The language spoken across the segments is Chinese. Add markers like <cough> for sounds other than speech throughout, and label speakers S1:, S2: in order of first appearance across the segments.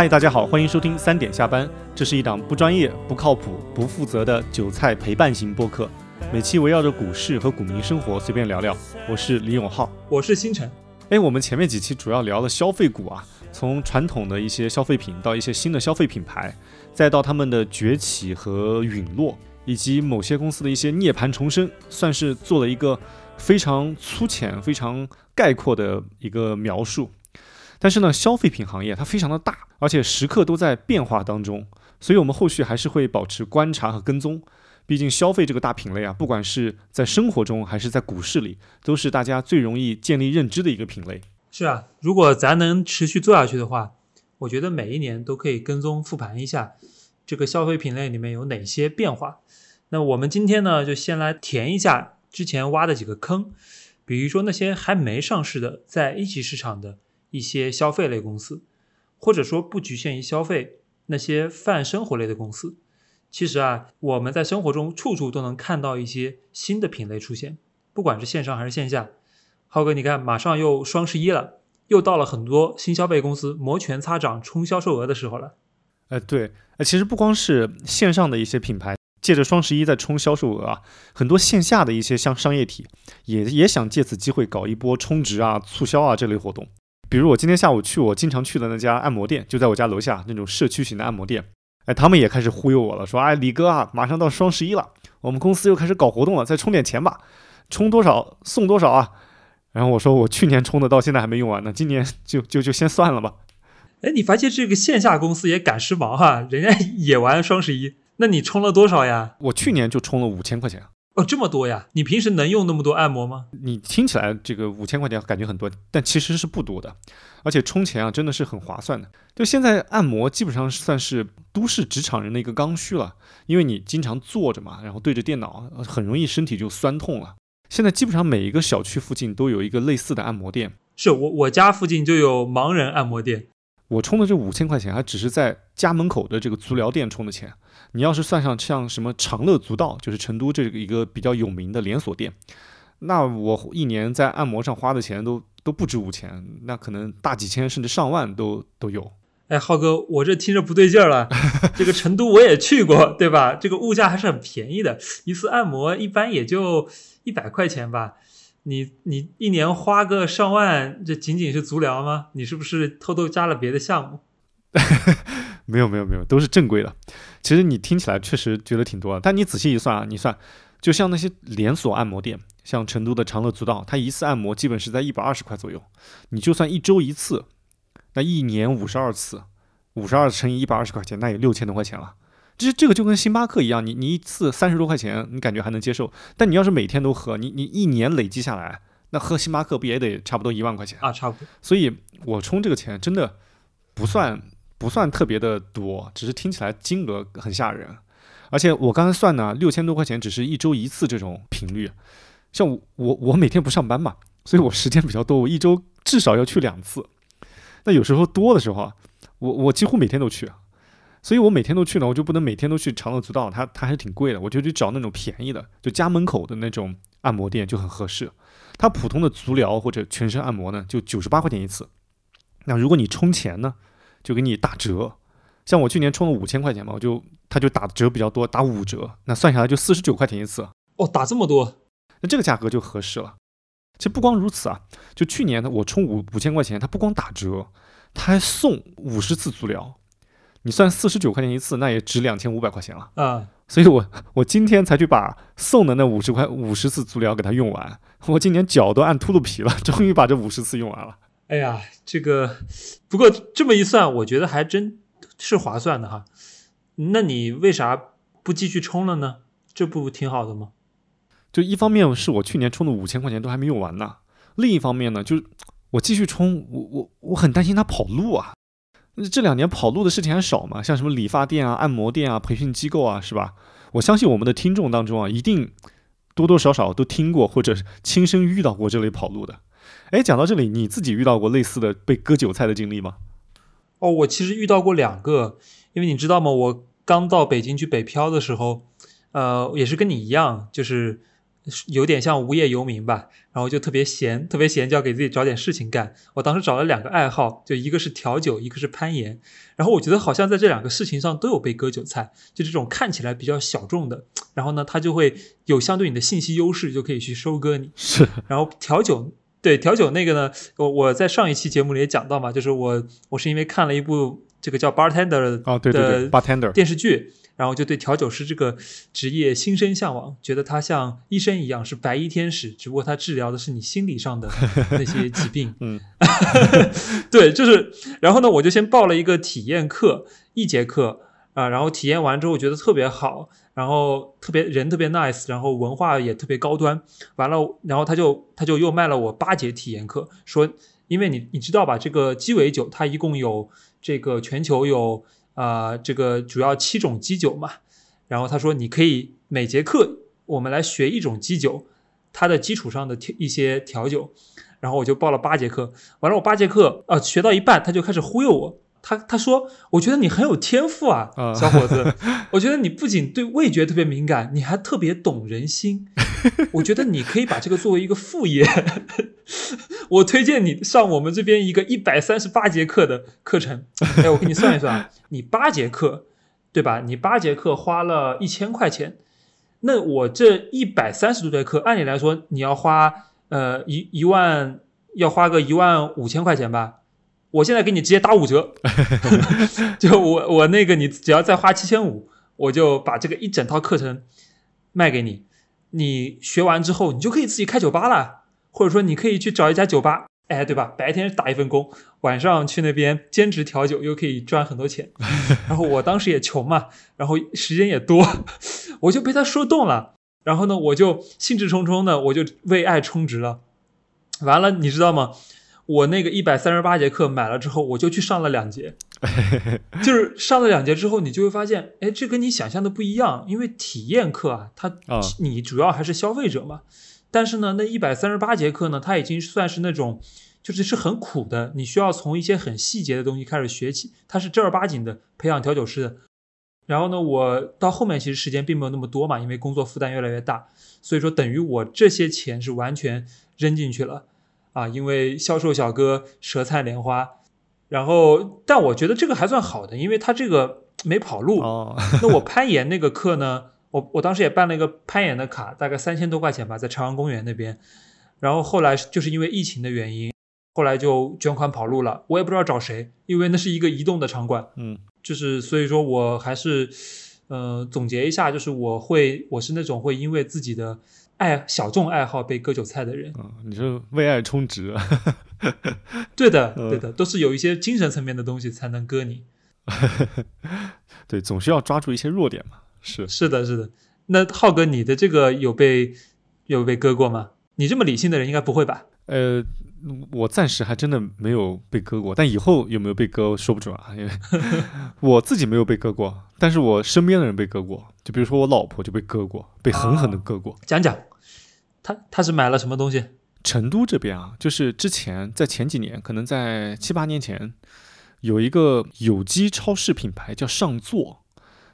S1: 嗨，大家好，欢迎收听三点下班。这是一档不专业、不靠谱、不负责的韭菜陪伴型播客，每期围绕着股市和股民生活随便聊聊。我是李永浩，
S2: 我是星辰。
S1: 哎，我们前面几期主要聊了消费股啊，从传统的一些消费品到一些新的消费品牌，再到他们的崛起和陨落，以及某些公司的一些涅槃重生，算是做了一个非常粗浅、非常概括的一个描述。但是呢，消费品行业它非常的大，而且时刻都在变化当中，所以我们后续还是会保持观察和跟踪。毕竟消费这个大品类啊，不管是在生活中还是在股市里，都是大家最容易建立认知的一个品类。
S2: 是啊，如果咱能持续做下去的话，我觉得每一年都可以跟踪复盘一下这个消费品类里面有哪些变化。那我们今天呢，就先来填一下之前挖的几个坑，比如说那些还没上市的，在一级市场的。一些消费类公司，或者说不局限于消费那些泛生活类的公司，其实啊，我们在生活中处处都能看到一些新的品类出现，不管是线上还是线下。浩哥，你看，马上又双十一了，又到了很多新消费公司摩拳擦掌冲销售额的时候了。
S1: 哎，对，哎，其实不光是线上的一些品牌借着双十一在冲销售额啊，很多线下的一些像商业体也也想借此机会搞一波充值啊、促销啊这类活动。比如我今天下午去我经常去的那家按摩店，就在我家楼下那种社区型的按摩店，哎，他们也开始忽悠我了，说，哎，李哥啊，马上到双十一了，我们公司又开始搞活动了，再充点钱吧，充多少送多少啊。然后我说我去年充的到现在还没用完呢，今年就就就先算了吧。
S2: 哎，你发现这个线下公司也赶时髦哈，人家也玩双十一，那你充了多少呀？
S1: 我去年就充了五千块钱。
S2: 哦，这么多呀！你平时能用那么多按摩吗？
S1: 你听起来这个五千块钱感觉很多，但其实是不多的，而且充钱啊真的是很划算的。就现在按摩基本上算是都市职场人的一个刚需了，因为你经常坐着嘛，然后对着电脑，很容易身体就酸痛了。现在基本上每一个小区附近都有一个类似的按摩店，
S2: 是我我家附近就有盲人按摩店。
S1: 我充的这五千块钱还只是在家门口的这个足疗店充的钱。你要是算上像什么长乐足道，就是成都这个一个比较有名的连锁店，那我一年在按摩上花的钱都都不止五千，那可能大几千甚至上万都都有。
S2: 哎，浩哥，我这听着不对劲儿了。<laughs> 这个成都我也去过，对吧？这个物价还是很便宜的，一次按摩一般也就一百块钱吧。你你一年花个上万，这仅仅是足疗吗？你是不是偷偷加了别的项目？<laughs>
S1: 没有没有没有，都是正规的。其实你听起来确实觉得挺多的，但你仔细一算啊，你算，就像那些连锁按摩店，像成都的长乐足道，它一次按摩基本是在一百二十块左右。你就算一周一次，那一年五十二次，五十二乘以一百二十块钱，那也六千多块钱了。这这个就跟星巴克一样，你你一次三十多块钱，你感觉还能接受，但你要是每天都喝，你你一年累积下来，那喝星巴克不也得差不多一万块钱
S2: 啊？差不多。
S1: 所以我充这个钱真的不算。不算特别的多，只是听起来金额很吓人。而且我刚才算呢，六千多块钱只是一周一次这种频率。像我我我每天不上班嘛，所以我时间比较多，我一周至少要去两次。那有时候多的时候啊，我我几乎每天都去。所以我每天都去呢，我就不能每天都去长乐足道，它它还是挺贵的。我就去找那种便宜的，就家门口的那种按摩店就很合适。它普通的足疗或者全身按摩呢，就九十八块钱一次。那如果你充钱呢？就给你打折，像我去年充了五千块钱嘛，我就它就打折比较多，打五折，那算下来就四十九块钱一次。
S2: 哦，打这么多，
S1: 那这个价格就合适了。其实不光如此啊，就去年呢，我充五五千块钱，他不光打折，他还送五十次足疗。你算四十九块钱一次，那也值两千五百块钱了
S2: 啊。
S1: 所以我我今天才去把送的那五十块五十次足疗给他用完，我今年脚都按秃噜皮了，<laughs> 终于把这五十次用完了。
S2: 哎呀，这个不过这么一算，我觉得还真是划算的哈。那你为啥不继续充了呢？这不挺好的吗？
S1: 就一方面是我去年充的五千块钱都还没用完呢，另一方面呢，就是我继续充，我我我很担心他跑路啊。这两年跑路的事情还少嘛？像什么理发店啊、按摩店啊、培训机构啊，是吧？我相信我们的听众当中啊，一定多多少少都听过或者亲身遇到过这类跑路的。哎，讲到这里，你自己遇到过类似的被割韭菜的经历吗？
S2: 哦，我其实遇到过两个，因为你知道吗？我刚到北京去北漂的时候，呃，也是跟你一样，就是有点像无业游民吧，然后就特别闲，特别闲就要给自己找点事情干。我当时找了两个爱好，就一个是调酒，一个是攀岩。然后我觉得好像在这两个事情上都有被割韭菜，就这种看起来比较小众的，然后呢，它就会有相对你的信息优势，就可以去收割你。
S1: 是，
S2: 然后调酒，对调酒那个呢，我我在上一期节目里也讲到嘛，就是我我是因为看了一部这个叫 Bartender
S1: 哦，对对对，Bartender
S2: 电视剧。然后就对调酒师这个职业心生向往，觉得他像医生一样是白衣天使，只不过他治疗的是你心理上的 <laughs> 那些疾病。
S1: 嗯，<laughs>
S2: 对，就是。然后呢，我就先报了一个体验课，一节课啊，然后体验完之后觉得特别好，然后特别人特别 nice，然后文化也特别高端。完了，然后他就他就又卖了我八节体验课，说因为你你知道吧，这个鸡尾酒它一共有这个全球有。啊，这个主要七种基酒嘛，然后他说你可以每节课我们来学一种基酒，它的基础上的一些调酒，然后我就报了八节课，完了我八节课啊学到一半他就开始忽悠我，他他说我觉得你很有天赋啊，小伙子，我觉得你不仅对味觉特别敏感，你还特别懂人心，我觉得你可以把这个作为一个副业。<laughs> 我推荐你上我们这边一个一百三十八节课的课程。哎，我给你算一算啊，你八节课，对吧？你八节课花了一千块钱，那我这一百三十多节课，按理来说你要花呃一一万，要花个一万五千块钱吧？我现在给你直接打五折 <laughs> <laughs> 就我我那个你只要再花七千五，我就把这个一整套课程卖给你。你学完之后，你就可以自己开酒吧了。或者说，你可以去找一家酒吧，哎，对吧？白天打一份工，晚上去那边兼职调酒，又可以赚很多钱。<laughs> 然后我当时也穷嘛，然后时间也多，我就被他说动了。然后呢，我就兴致冲冲的，我就为爱充值了。完了，你知道吗？我那个一百三十八节课买了之后，我就去上了两节。就是上了两节之后，你就会发现，哎，这跟你想象的不一样。因为体验课啊，它你主要还是消费者嘛。但是呢，那一百三十八节课呢，它已经算是那种，就是是很苦的，你需要从一些很细节的东西开始学起，它是正儿八经的培养调酒师的。然后呢，我到后面其实时间并没有那么多嘛，因为工作负担越来越大，所以说等于我这些钱是完全扔进去了啊，因为销售小哥舌灿莲花。然后，但我觉得这个还算好的，因为他这个没跑路。那我攀岩那个课呢？我我当时也办了一个攀岩的卡，大概三千多块钱吧，在朝阳公园那边。然后后来就是因为疫情的原因，后来就捐款跑路了。我也不知道找谁，因为那是一个移动的场馆。
S1: 嗯，
S2: 就是所以说我还是，呃，总结一下，就是我会，我是那种会因为自己的爱小众爱好被割韭菜的人。
S1: 嗯，你是为爱充值。<laughs>
S2: 对的，对的，都是有一些精神层面的东西才能割你。<laughs>
S1: 对，总是要抓住一些弱点嘛。是
S2: 是的，是的。那浩哥，你的这个有被有被割过吗？你这么理性的人，应该不会吧？
S1: 呃，我暂时还真的没有被割过，但以后有没有被割说不准啊。因 <laughs> 为我自己没有被割过，但是我身边的人被割过。就比如说我老婆就被割过，被狠狠的割过。
S2: 讲讲，他他是买了什么东西？
S1: 成都这边啊，就是之前在前几年，可能在七八年前，有一个有机超市品牌叫上座。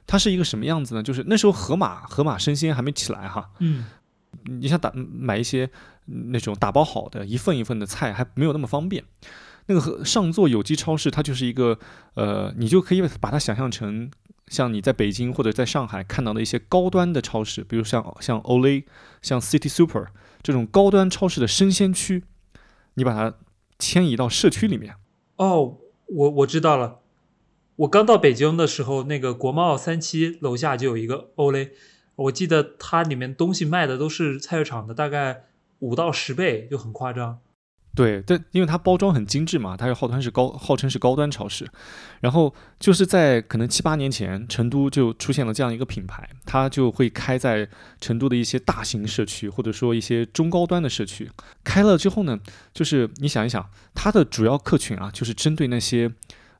S1: 它是一个什么样子呢？就是那时候盒马盒马生鲜还没起来哈，
S2: 嗯，
S1: 你想打买一些那种打包好的一份一份的菜还没有那么方便。那个和上座有机超市，它就是一个呃，你就可以把它想象成像你在北京或者在上海看到的一些高端的超市，比如像像 Olay、像 City Super 这种高端超市的生鲜区，你把它迁移到社区里面。
S2: 哦，我我知道了。我刚到北京的时候，那个国贸三期楼下就有一个欧莱，我记得它里面东西卖的都是菜市场的大概五到十倍，就很夸张。
S1: 对，但因为它包装很精致嘛，它又号称是高号称是高端超市。然后就是在可能七八年前，成都就出现了这样一个品牌，它就会开在成都的一些大型社区，或者说一些中高端的社区。开了之后呢，就是你想一想，它的主要客群啊，就是针对那些。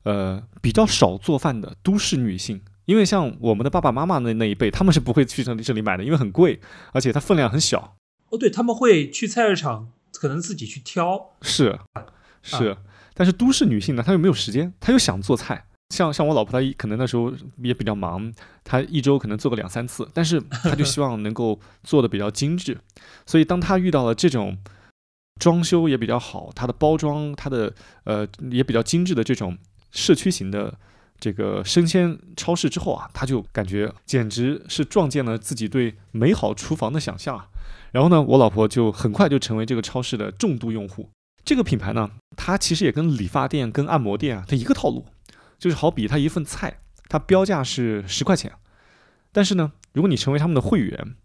S1: 呃，比较少做饭的都市女性，因为像我们的爸爸妈妈那那一辈，他们是不会去这这里买的，因为很贵，而且它分量很小。
S2: 哦，对，他们会去菜市场，可能自己去挑。
S1: 是，是，但是都市女性呢，她又没有时间，她又想做菜，像像我老婆，她一可能那时候也比较忙，她一周可能做个两三次，但是她就希望能够做的比较精致，所以当她遇到了这种装修也比较好，它的包装，它的呃也比较精致的这种社区型的这个生鲜超市之后啊，她就感觉简直是撞见了自己对美好厨房的想象啊。然后呢，我老婆就很快就成为这个超市的重度用户。这个品牌呢，它其实也跟理发店、跟按摩店啊，它一个套路，就是好比它一份菜，它标价是十块钱，但是呢，如果你成为他们的会员，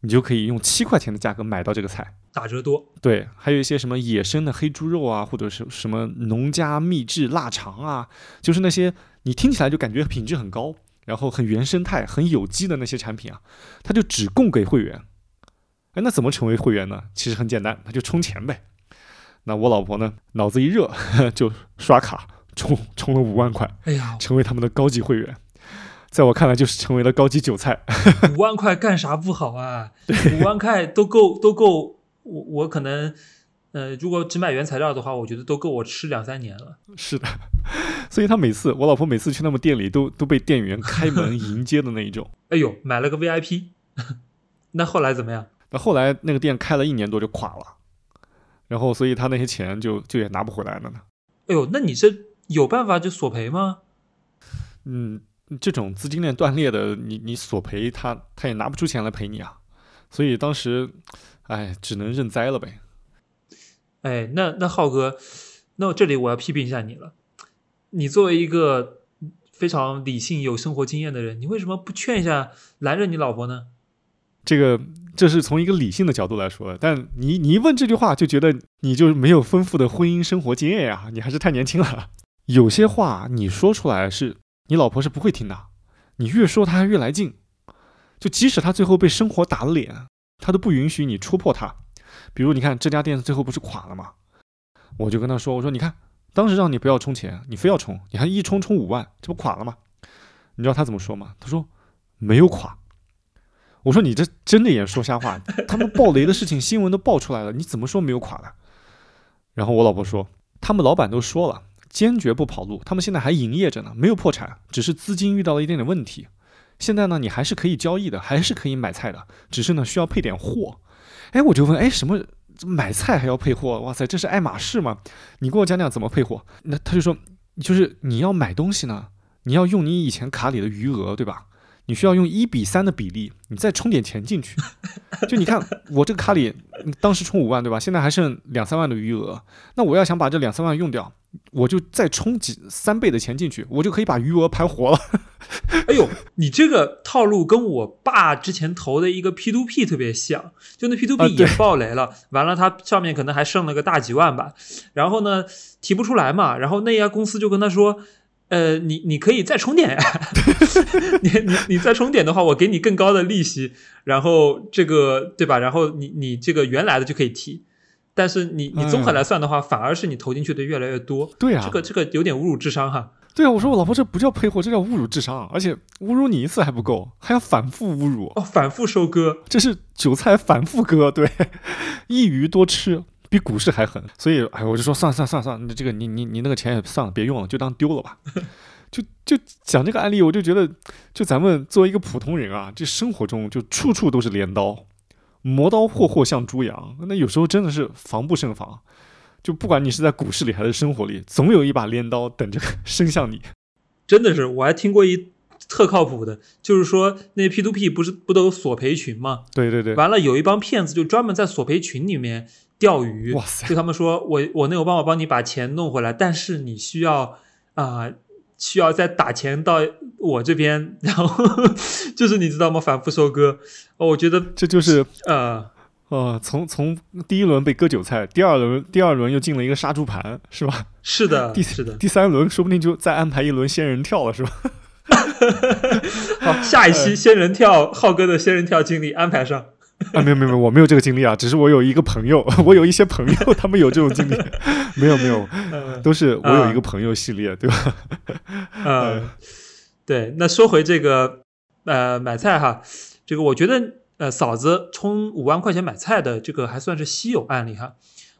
S1: 你就可以用七块钱的价格买到这个菜。
S2: 打折多，
S1: 对，还有一些什么野生的黑猪肉啊，或者是什么农家秘制腊肠啊，就是那些你听起来就感觉品质很高，然后很原生态、很有机的那些产品啊，它就只供给会员。哎，那怎么成为会员呢？其实很简单，那就充钱呗。那我老婆呢，脑子一热 <laughs> 就刷卡充充了五万块，
S2: 哎呀，
S1: 成为他们的高级会员。在我看来，就是成为了高级韭菜。<laughs>
S2: 五万块干啥不好啊？五万块都够都够我我可能呃，如果只买原材料的话，我觉得都够我吃两三年了。
S1: 是的，<laughs> 所以他每次我老婆每次去他们店里都都被店员开门迎接的那一种。
S2: 哎呦，买了个 VIP，那后来怎么样？
S1: 那后来那个店开了一年多就垮了，然后所以他那些钱就就也拿不回来了呢。
S2: 哎呦，那你这有办法就索赔吗？
S1: 嗯，这种资金链断裂的，你你索赔他他也拿不出钱来赔你啊。所以当时，哎，只能认栽了呗。
S2: 哎，那那浩哥，那我这里我要批评一下你了。你作为一个非常理性、有生活经验的人，你为什么不劝一下、拦着你老婆呢？
S1: 这个这是从一个理性的角度来说的，但你你一问这句话，就觉得你就没有丰富的婚姻生活经验呀，你还是太年轻了。<laughs> 有些话你说出来是你老婆是不会听的，你越说她还越来劲，就即使她最后被生活打了脸，她都不允许你戳破她。比如你看这家店最后不是垮了吗？我就跟她说，我说你看当时让你不要充钱，你非要充，你还一充充五万，这不垮了吗？你知道她怎么说吗？她说没有垮。我说你这睁着眼说瞎话，他们爆雷的事情新闻都爆出来了，你怎么说没有垮的？然后我老婆说，他们老板都说了，坚决不跑路，他们现在还营业着呢，没有破产，只是资金遇到了一点点问题。现在呢，你还是可以交易的，还是可以买菜的，只是呢需要配点货。哎，我就问，哎，什么买菜还要配货？哇塞，这是爱马仕吗？你给我讲讲怎么配货。那他就说，就是你要买东西呢，你要用你以前卡里的余额，对吧？你需要用一比三的比例，你再充点钱进去。<laughs> 就你看我这个卡里，当时充五万对吧？现在还剩两三万的余额。那我要想把这两三万用掉，我就再充几三倍的钱进去，我就可以把余额盘活了。
S2: 哎呦，你这个套路跟我爸之前投的一个 P to P 特别像，就那 P to P 也爆雷了，完了他上面可能还剩了个大几万吧。然后呢提不出来嘛，然后那家公司就跟他说。呃，你你可以再充点呀，<laughs> 你你你再充点的话，我给你更高的利息，然后这个对吧？然后你你这个原来的就可以提，但是你你综合来算的话，反而是你投进去的越来越多。
S1: 对啊，
S2: 这个这个有点侮辱智商哈。
S1: 对啊，我说我老婆这不叫配货，这叫侮辱智商，而且侮辱你一次还不够，还要反复侮辱
S2: 哦，反复收割，
S1: 这是韭菜反复割，对，<laughs> 一鱼多吃。比股市还狠，所以哎，我就说算了算了算了算了，你这个你你你那个钱也算了，别用了，就当丢了吧。<laughs> 就就讲这个案例，我就觉得，就咱们作为一个普通人啊，这生活中就处处都是镰刀，磨刀霍霍向猪羊，那有时候真的是防不胜防。就不管你是在股市里还是生活里，总有一把镰刀等着 <laughs> 伸向你。
S2: 真的是，我还听过一特靠谱的，就是说那 P to P 不是不都有索赔群吗？
S1: 对对对。
S2: 完了，有一帮骗子就专门在索赔群里面。钓鱼，
S1: 哇塞！
S2: 就他们说我我能有办法帮你把钱弄回来，但是你需要啊，需要再打钱到我这边，<laughs> 然后就是你知道吗？反复收割，我觉得
S1: 这就是
S2: 呃
S1: 呃，从从第一轮被割韭菜，第二轮第二轮又进了一个杀猪盘，是吧？
S2: 是的，<laughs>
S1: 第
S2: 是的，
S1: 第三轮说不定就再安排一轮仙人跳了，是吧？<laughs>
S2: 好，下一期仙人跳浩哥的仙人跳经历安排上。<laughs>
S1: 啊，没有没有没有，我没有这个经历啊，只是我有一个朋友，<laughs> 我有一些朋友，<laughs> 他们有这种经历。没有没有，都是我有一个朋友系列，对吧？
S2: 嗯，对。那说回这个呃买菜哈，这个我觉得呃嫂子充五万块钱买菜的这个还算是稀有案例哈。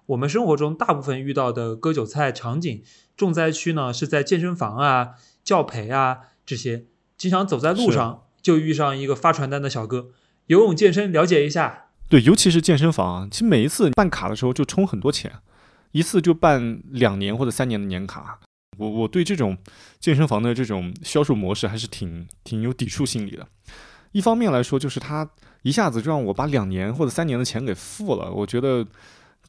S2: 我们生活中大部分遇到的割韭菜场景，重灾区呢是在健身房啊、教培啊这些，经常走在路上就遇上一个发传单的小哥，游泳健身了解一下。
S1: 对，尤其是健身房，其实每一次办卡的时候就充很多钱，一次就办两年或者三年的年卡。我我对这种健身房的这种销售模式还是挺挺有抵触心理的。一方面来说，就是他一下子就让我把两年或者三年的钱给付了，我觉得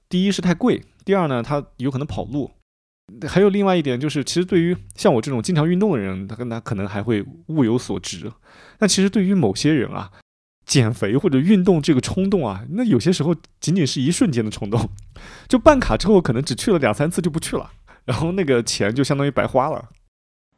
S1: 第一是太贵，第二呢，他有可能跑路。还有另外一点就是，其实对于像我这种经常运动的人，他跟他可能还会物有所值。但其实对于某些人啊，减肥或者运动这个冲动啊，那有些时候仅仅是一瞬间的冲动，<laughs> 就办卡之后可能只去了两三次就不去了，然后那个钱就相当于白花了。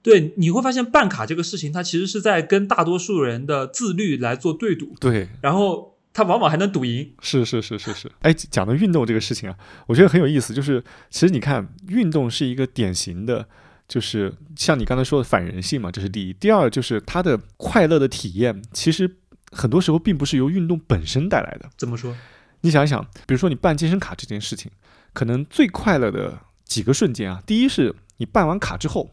S2: 对，你会发现办卡这个事情，它其实是在跟大多数人的自律来做对赌。
S1: 对，
S2: 然后它往往还能赌赢。
S1: 是是是是是。哎，讲的运动这个事情啊，我觉得很有意思。就是其实你看，运动是一个典型的，就是像你刚才说的反人性嘛，这是第一。第二就是它的快乐的体验，其实很多时候并不是由运动本身带来的。
S2: 怎么说？
S1: 你想一想，比如说你办健身卡这件事情，可能最快乐的几个瞬间啊，第一是你办完卡之后。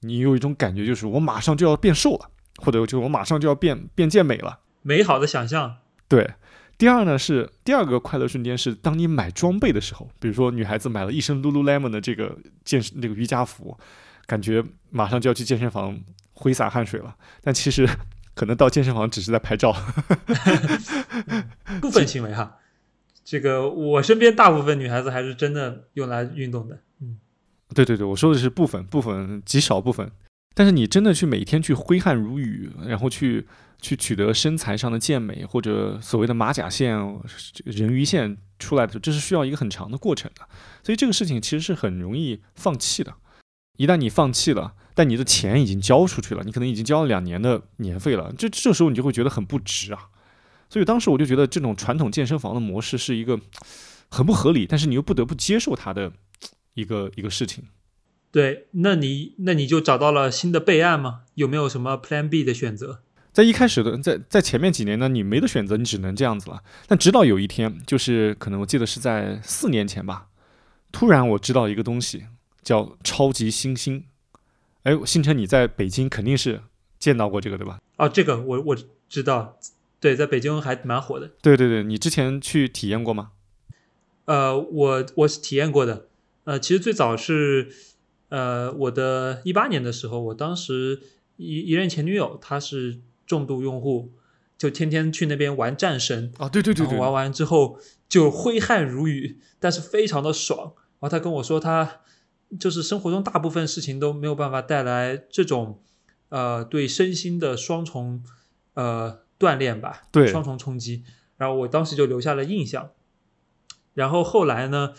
S1: 你有一种感觉，就是我马上就要变瘦了，或者就是我马上就要变变健美了，
S2: 美好的想象。
S1: 对，第二呢是第二个快乐瞬间是当你买装备的时候，比如说女孩子买了一身 Lululemon 的这个健身那个瑜伽服，感觉马上就要去健身房挥洒汗水了，但其实可能到健身房只是在拍照，<laughs>
S2: 部分行为哈。这个我身边大部分女孩子还是真的用来运动的，嗯。
S1: 对对对，我说的是部分部分极少部分，但是你真的去每天去挥汗如雨，然后去去取得身材上的健美或者所谓的马甲线、人鱼线出来的时候，这是需要一个很长的过程的。所以这个事情其实是很容易放弃的。一旦你放弃了，但你的钱已经交出去了，你可能已经交了两年的年费了，这这时候你就会觉得很不值啊。所以当时我就觉得这种传统健身房的模式是一个很不合理，但是你又不得不接受它的。一个一个事情，
S2: 对，那你那你就找到了新的备案吗？有没有什么 Plan B 的选择？
S1: 在一开始的，在在前面几年呢，你没得选择，你只能这样子了。但直到有一天，就是可能我记得是在四年前吧，突然我知道一个东西叫超级新星。哎，星辰，你在北京肯定是见到过这个对吧？
S2: 哦，这个我我知道，对，在北京还蛮火的。
S1: 对对对，你之前去体验过吗？
S2: 呃，我我是体验过的。呃，其实最早是，呃，我的一八年的时候，我当时一一任前女友，她是重度用户，就天天去那边玩战神
S1: 啊，对对对对，
S2: 玩完之后就挥汗如雨，但是非常的爽。然后她跟我说，她就是生活中大部分事情都没有办法带来这种，呃，对身心的双重呃锻炼吧，
S1: 对，
S2: 双重冲击。然后我当时就留下了印象。然后后来呢？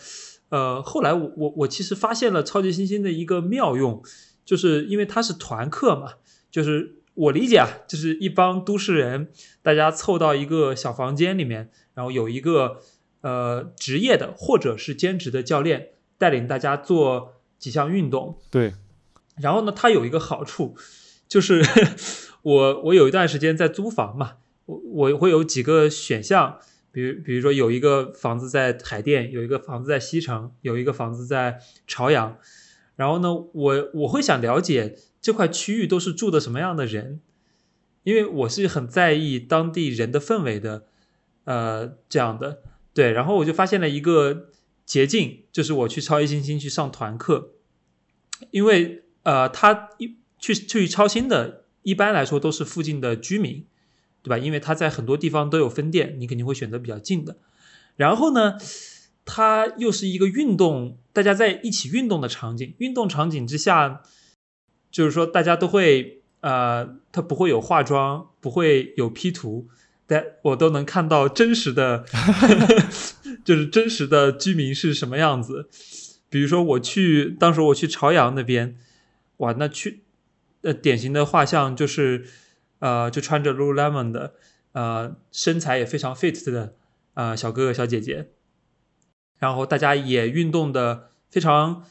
S2: 呃，后来我我我其实发现了超级星星的一个妙用，就是因为它是团课嘛，就是我理解啊，就是一帮都市人，大家凑到一个小房间里面，然后有一个呃职业的或者是兼职的教练带领大家做几项运动。
S1: 对，
S2: 然后呢，它有一个好处，就是 <laughs> 我我有一段时间在租房嘛，我我会有几个选项。比如，比如说有一个房子在海淀，有一个房子在西城，有一个房子在朝阳。然后呢，我我会想了解这块区域都是住的什么样的人，因为我是很在意当地人的氛围的，呃，这样的。对，然后我就发现了一个捷径，就是我去超一星星去上团课，因为呃，他一去去超新的，一般来说都是附近的居民。对吧？因为他在很多地方都有分店，你肯定会选择比较近的。然后呢，它又是一个运动，大家在一起运动的场景。运动场景之下，就是说大家都会，呃，它不会有化妆，不会有 P 图，但我都能看到真实的，<laughs> <laughs> 就是真实的居民是什么样子。比如说我去，当时我去朝阳那边，哇，那去，呃，典型的画像就是。呃，就穿着 Lululemon 的，呃，身材也非常 fit 的，呃，小哥哥小姐姐，然后大家也运动的非常，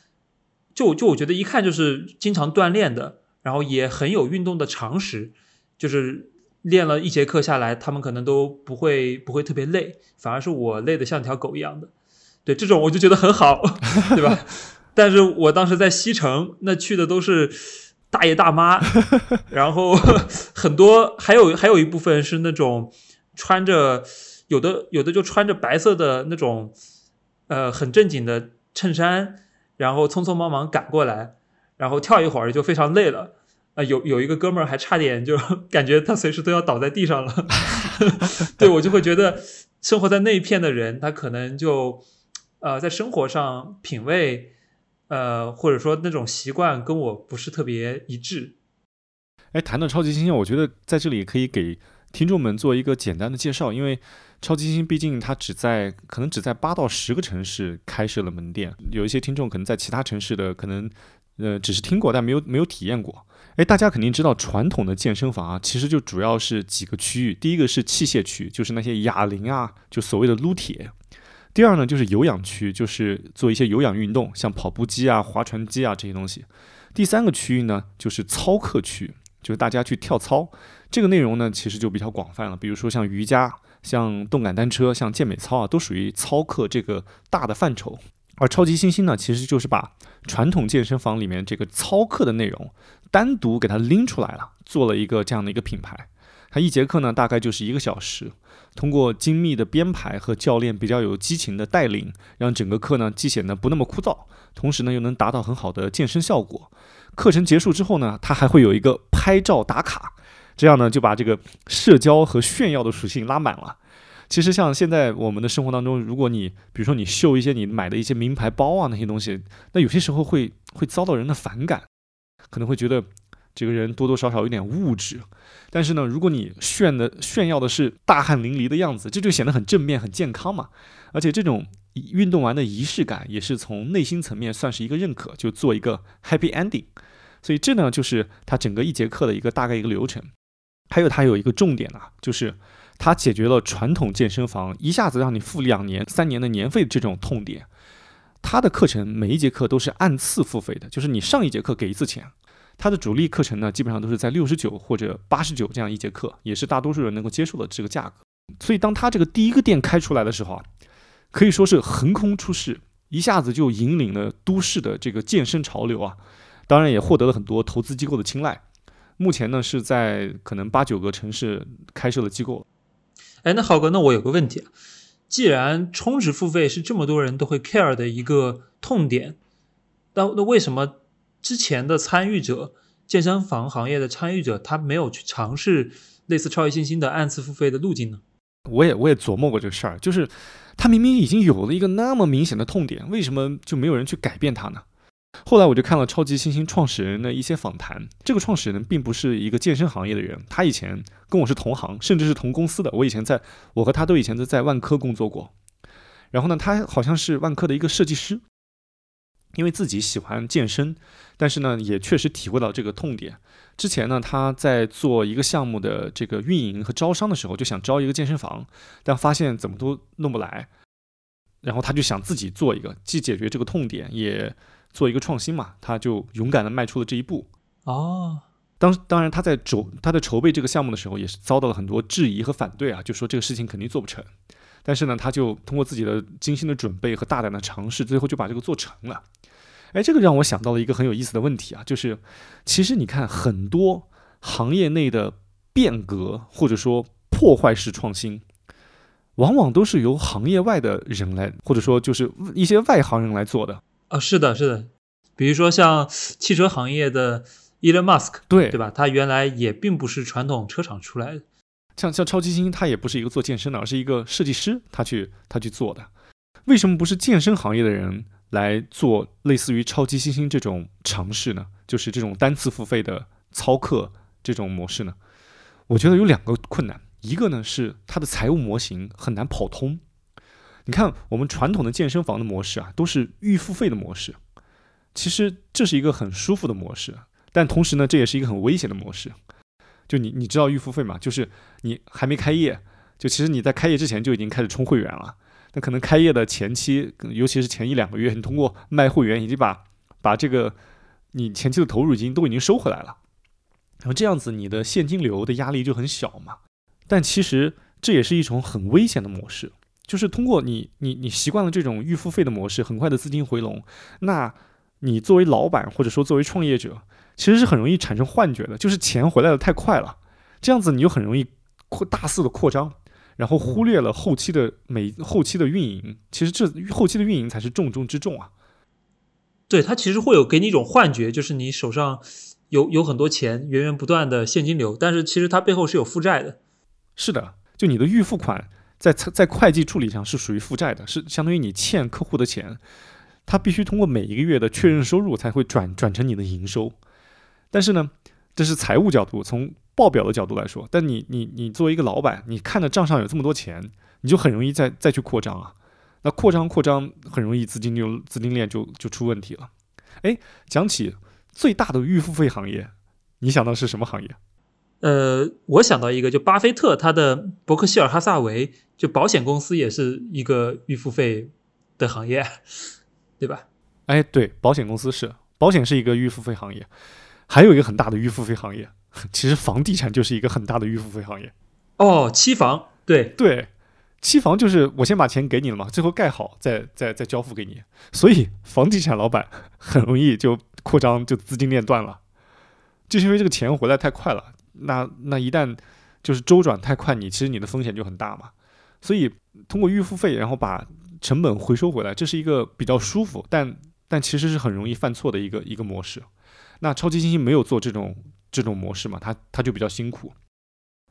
S2: 就就我觉得一看就是经常锻炼的，然后也很有运动的常识，就是练了一节课下来，他们可能都不会不会特别累，反而是我累得像条狗一样的，对这种我就觉得很好，<laughs> 对吧？但是我当时在西城，那去的都是。大爷大妈，<laughs> 然后很多还有还有一部分是那种穿着有的有的就穿着白色的那种呃很正经的衬衫，然后匆匆忙忙赶过来，然后跳一会儿就非常累了。啊，有有一个哥们儿还差点就 <laughs> 感觉他随时都要倒在地上了，<laughs> 对我就会觉得生活在那一片的人，他可能就呃在生活上品味呃或者说那种习惯跟我不是特别一致。
S1: 哎，谈到超级星星，我觉得在这里可以给听众们做一个简单的介绍，因为超级星星毕竟它只在可能只在八到十个城市开设了门店，有一些听众可能在其他城市的可能呃只是听过，但没有没有体验过。哎，大家肯定知道，传统的健身房啊，其实就主要是几个区域。第一个是器械区，就是那些哑铃啊，就所谓的撸铁；第二呢，就是有氧区，就是做一些有氧运动，像跑步机啊、划船机啊这些东西；第三个区域呢，就是操课区，就是大家去跳操。这个内容呢，其实就比较广泛了，比如说像瑜伽、像动感单车、像健美操啊，都属于操课这个大的范畴。而超级新星呢，其实就是把传统健身房里面这个操课的内容。单独给它拎出来了，做了一个这样的一个品牌。它一节课呢，大概就是一个小时，通过精密的编排和教练比较有激情的带领，让整个课呢既显得不那么枯燥，同时呢又能达到很好的健身效果。课程结束之后呢，它还会有一个拍照打卡，这样呢就把这个社交和炫耀的属性拉满了。其实像现在我们的生活当中，如果你比如说你秀一些你买的一些名牌包啊那些东西，那有些时候会会遭到人的反感。可能会觉得这个人多多少少有点物质，但是呢，如果你炫的炫耀的是大汗淋漓的样子，这就显得很正面、很健康嘛。而且这种运动完的仪式感也是从内心层面算是一个认可，就做一个 happy ending。所以这呢，就是他整个一节课的一个大概一个流程。还有他有一个重点啊，就是他解决了传统健身房一下子让你付两年、三年的年费这种痛点。他的课程每一节课都是按次付费的，就是你上一节课给一次钱。他的主力课程呢，基本上都是在六十九或者八十九这样一节课，也是大多数人能够接受的这个价格。所以，当他这个第一个店开出来的时候啊，可以说是横空出世，一下子就引领了都市的这个健身潮流啊。当然，也获得了很多投资机构的青睐。目前呢，是在可能八九个城市开设了机构。
S2: 哎，那浩哥，那我有个问题啊。既然充值付费是这么多人都会 care 的一个痛点，那那为什么之前的参与者，健身房行业的参与者，他没有去尝试类似超级星星的按次付费的路径呢？
S1: 我也我也琢磨过这个事儿，就是他明明已经有了一个那么明显的痛点，为什么就没有人去改变它呢？后来我就看了超级星星创始人的一些访谈，这个创始人并不是一个健身行业的人，他以前跟我是同行，甚至是同公司的。我以前在，我和他都以前都在万科工作过。然后呢，他好像是万科的一个设计师，因为自己喜欢健身，但是呢，也确实体会到这个痛点。之前呢，他在做一个项目的这个运营和招商的时候，就想招一个健身房，但发现怎么都弄不来，然后他就想自己做一个，既解决这个痛点，也。做一个创新嘛，他就勇敢的迈出了这一步。
S2: 哦，
S1: 当当然他在筹他在筹备这个项目的时候，也是遭到了很多质疑和反对啊，就说这个事情肯定做不成。但是呢，他就通过自己的精心的准备和大胆的尝试，最后就把这个做成了。哎，这个让我想到了一个很有意思的问题啊，就是其实你看很多行业内的变革或者说破坏式创新，往往都是由行业外的人来，或者说就是一些外行人来做的。
S2: 啊，是的，是的，比如说像汽车行业的 Elon Musk，
S1: 对
S2: 对吧？他原来也并不是传统车厂出来的，
S1: 像像超级星，他也不是一个做健身的，而是一个设计师，他去他去做的。为什么不是健身行业的人来做类似于超级星星这种尝试呢？就是这种单次付费的操课这种模式呢？我觉得有两个困难，一个呢是它的财务模型很难跑通。你看，我们传统的健身房的模式啊，都是预付费的模式。其实这是一个很舒服的模式，但同时呢，这也是一个很危险的模式。就你你知道预付费吗？就是你还没开业，就其实你在开业之前就已经开始充会员了。那可能开业的前期，尤其是前一两个月，你通过卖会员已经把把这个你前期的投入已经都已经收回来了。然后这样子，你的现金流的压力就很小嘛。但其实这也是一种很危险的模式。就是通过你你你习惯了这种预付费的模式，很快的资金回笼，那你作为老板或者说作为创业者，其实是很容易产生幻觉的，就是钱回来的太快了，这样子你就很容易扩大肆的扩张，然后忽略了后期的每后期的运营。其实这后期的运营才是重中之重啊。
S2: 对，它其实会有给你一种幻觉，就是你手上有有很多钱源源不断的现金流，但是其实它背后是有负债的。
S1: 是的，就你的预付款在在会计处理上是属于负债的，是相当于你欠客户的钱，它必须通过每一个月的确认收入才会转转成你的营收。但是呢，这是财务角度，从报表的角度来说，但你你你作为一个老板，你看着账上有这么多钱，你就很容易再再去扩张啊。那扩张扩张很容易资金就资金链就就出问题了。哎，讲起最大的预付费行业，你想到是什么行业？
S2: 呃，我想到一个，就巴菲特他的伯克希尔哈萨维，就保险公司也是一个预付费的行业，<laughs> 对吧？
S1: 哎，对，保险公司是保险是一个预付费行业，还有一个很大的预付费行业，其实房地产就是一个很大的预付费行业。
S2: 哦，期房，对
S1: 对。期房就是我先把钱给你了嘛，最后盖好再再再交付给你，所以房地产老板 <laughs> 很容易就扩张，就资金链断了，就是因为这个钱回来太快了，那那一旦就是周转太快，你其实你的风险就很大嘛，所以通过预付费然后把成本回收回来，这是一个比较舒服，但但其实是很容易犯错的一个一个模式。那超级星星没有做这种这种模式嘛，它它就比较辛苦。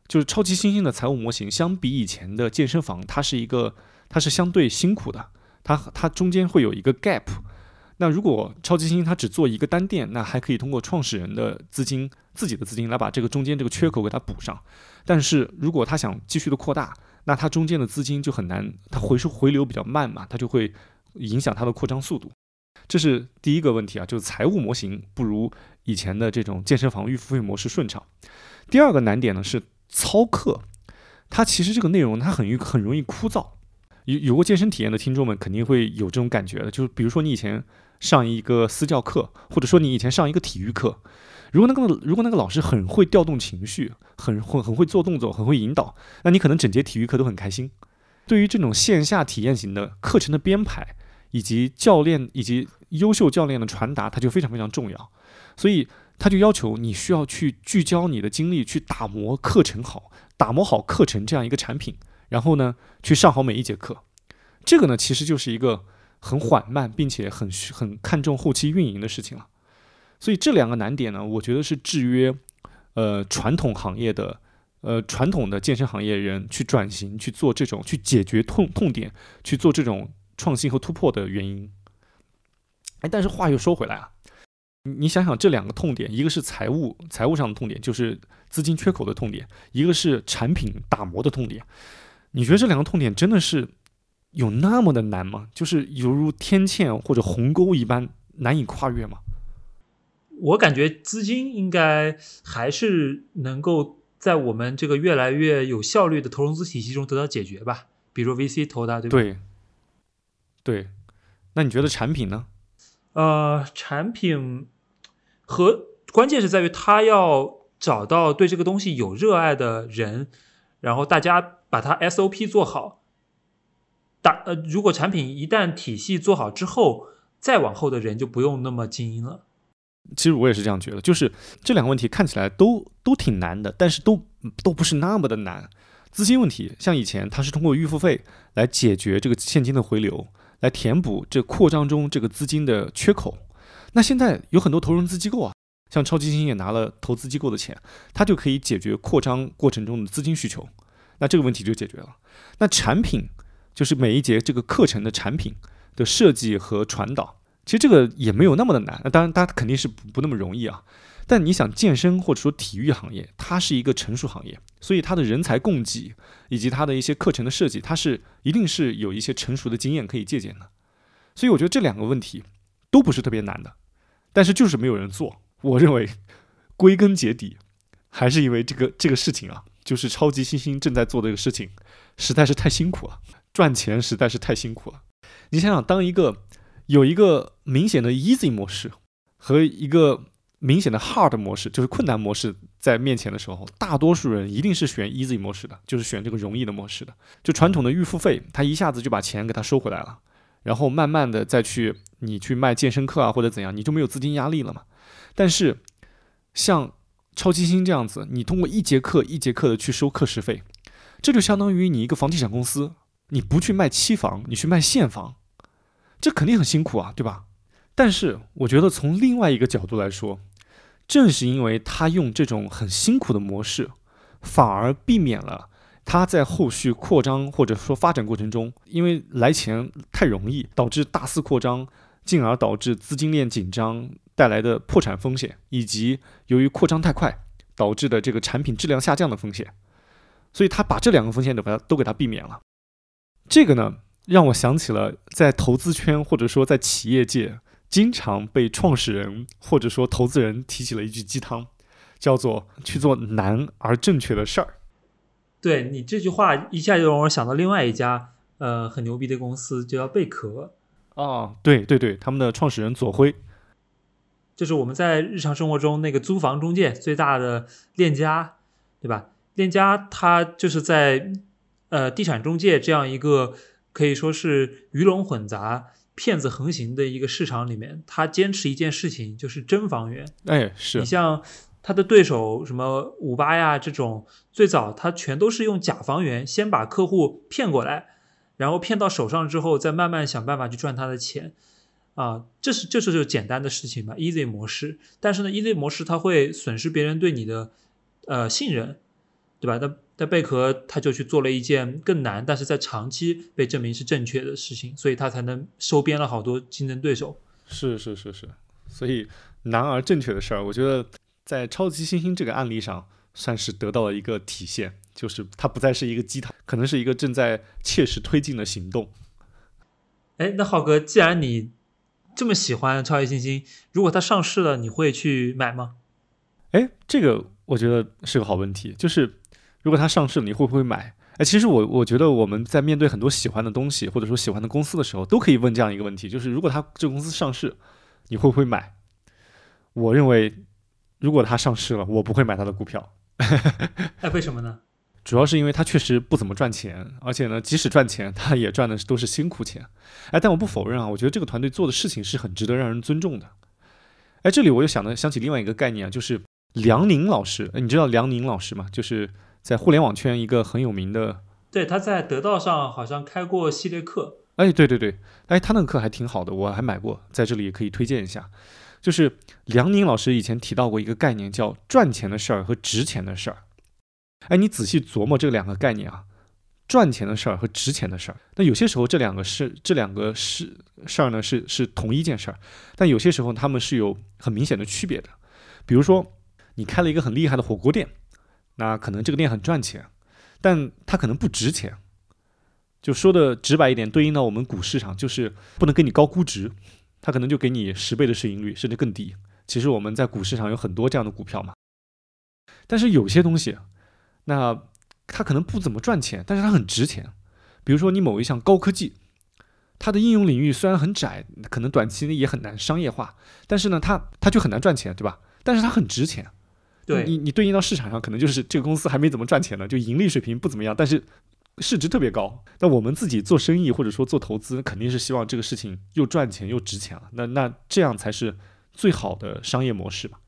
S1: 就是超级猩猩的财务模型，相比以前的健身房，它是一个，它是相对辛苦的，它它中间会有一个 gap。那如果超级猩猩它只做一个单店，那还可以通过创始人的资金、自己的资金来把这个中间这个缺口给它补上。但是如果他想继续的扩大，那它中间的资金就很难，它回收回流比较慢嘛，它就会影响它的扩张速度。这是第一个问题啊，就是财务模型不如以前的这种健身房预付费模式顺畅。第二个难点呢是。操课，它其实这个内容它很很容易枯燥。有有过健身体验的听众们肯定会有这种感觉的，就是比如说你以前上一个私教课，或者说你以前上一个体育课，如果那个如果那个老师很会调动情绪，很会很会做动作，很会引导，那你可能整节体育课都很开心。对于这种线下体验型的课程的编排，以及教练以及优秀教练的传达，它就非常非常重要。所以。他就要求你需要去聚焦你的精力，去打磨课程好，打磨好课程这样一个产品，然后呢，去上好每一节课。这个呢，其实就是一个很缓慢，并且很很看重后期运营的事情了。所以这两个难点呢，我觉得是制约呃传统行业的呃传统的健身行业人去转型去做这种去解决痛痛点，去做这种创新和突破的原因。哎，但是话又说回来啊。你想想这两个痛点，一个是财务财务上的痛点，就是资金缺口的痛点；一个是产品打磨的痛点。你觉得这两个痛点真的是有那么的难吗？就是犹如天堑或者鸿沟一般难以跨越吗？
S2: 我感觉资金应该还是能够在我们这个越来越有效率的投融资体系中得到解决吧。比如 VC 投的，对
S1: 吧？对。对。那你觉得产品呢？
S2: 呃，产品。和关键是在于他要找到对这个东西有热爱的人，然后大家把它 SOP 做好。大呃，如果产品一旦体系做好之后，再往后的人就不用那么精英了。
S1: 其实我也是这样觉得，就是这两个问题看起来都都挺难的，但是都都不是那么的难。资金问题，像以前它是通过预付费来解决这个现金的回流，来填补这扩张中这个资金的缺口。那现在有很多投融资机构啊，像超级星也拿了投资机构的钱，它就可以解决扩张过程中的资金需求，那这个问题就解决了。那产品就是每一节这个课程的产品的设计和传导，其实这个也没有那么的难。那当然，它肯定是不不那么容易啊。但你想，健身或者说体育行业，它是一个成熟行业，所以它的人才供给以及它的一些课程的设计，它是一定是有一些成熟的经验可以借鉴的。所以我觉得这两个问题都不是特别难的。但是就是没有人做，我认为 <laughs> 归根结底还是因为这个这个事情啊，就是超级星星正在做的这个事情实在是太辛苦了，赚钱实在是太辛苦了。你想想，当一个有一个明显的 easy 模式和一个明显的 hard 模式，就是困难模式在面前的时候，大多数人一定是选 easy 模式的，就是选这个容易的模式的。就传统的预付费，他一下子就把钱给他收回来了。然后慢慢的再去你去卖健身课啊或者怎样，你就没有资金压力了嘛。但是像超级星这样子，你通过一节课一节课的去收课时费，这就相当于你一个房地产公司，你不去卖期房，你去卖现房，这肯定很辛苦啊，对吧？但是我觉得从另外一个角度来说，正是因为他用这种很辛苦的模式，反而避免了他在后续扩张或者说发展过程中，因为来钱太容易，导致大肆扩张，进而导致资金链紧张。带来的破产风险，以及由于扩张太快导致的这个产品质量下降的风险，所以他把这两个风险都把它都给他避免了。这个呢，让我想起了在投资圈或者说在企业界经常被创始人或者说投资人提起了一句鸡汤，叫做去做难而正确的事儿。
S2: 对你这句话一下就让我想到另外一家呃很牛逼的公司，就叫贝壳。
S1: 哦，对对对，他们的创始人左晖。
S2: 就是我们在日常生活中那个租房中介最大的链家，对吧？链家它就是在呃地产中介这样一个可以说是鱼龙混杂、骗子横行的一个市场里面，他坚持一件事情，就是真房源。
S1: 哎，是
S2: 你像他的对手什么五八呀这种，最早他全都是用假房源，先把客户骗过来，然后骗到手上之后，再慢慢想办法去赚他的钱。啊，这是这是就简单的事情嘛，easy 模式。但是呢，easy 模式它会损失别人对你的呃信任，对吧？那那贝壳他就去做了一件更难，但是在长期被证明是正确的事情，所以他才能收编了好多竞争对手。
S1: 是是是是，所以难而正确的事儿，我觉得在超级星星这个案例上算是得到了一个体现，就是它不再是一个鸡汤，可能是一个正在切实推进的行动。
S2: 哎，那浩哥，既然你这么喜欢超级星星，如果它上市了，你会去买吗？
S1: 哎，这个我觉得是个好问题。就是如果它上市了，你会不会买？哎，其实我我觉得我们在面对很多喜欢的东西或者说喜欢的公司的时候，都可以问这样一个问题：就是如果它这个公司上市，你会不会买？我认为，如果它上市了，我不会买它的股票。<laughs>
S2: 哎，为什么呢？
S1: 主要是因为它确实不怎么赚钱，而且呢，即使赚钱，它也赚的都是辛苦钱。哎，但我不否认啊，我觉得这个团队做的事情是很值得让人尊重的。哎，这里我又想到想起另外一个概念啊，就是梁宁老师。你知道梁宁老师吗？就是在互联网圈一个很有名的。
S2: 对，他在得道上好像开过系列课。
S1: 哎，对对对，哎，他那个课还挺好的，我还买过，在这里也可以推荐一下。就是梁宁老师以前提到过一个概念，叫赚钱的事儿和值钱的事儿。哎，你仔细琢磨这两个概念啊，赚钱的事儿和值钱的事儿。那有些时候这两个是这两个事事儿呢是是同一件事儿，但有些时候他们是有很明显的区别的。比如说，你开了一个很厉害的火锅店，那可能这个店很赚钱，但它可能不值钱。就说的直白一点，对应到我们股市上，就是不能给你高估值，它可能就给你十倍的市盈率，甚至更低。其实我们在股市上有很多这样的股票嘛。但是有些东西。那它可能不怎么赚钱，但是它很值钱。比如说你某一项高科技，它的应用领域虽然很窄，可能短期内也很难商业化，但是呢，它它就很难赚钱，对吧？但是它很值钱。
S2: 对
S1: 你，你对应到市场上，可能就是这个公司还没怎么赚钱呢，就盈利水平不怎么样，但是市值特别高。那我们自己做生意或者说做投资，肯定是希望这个事情又赚钱又值钱了。那那这样才是最好的商业模式吧。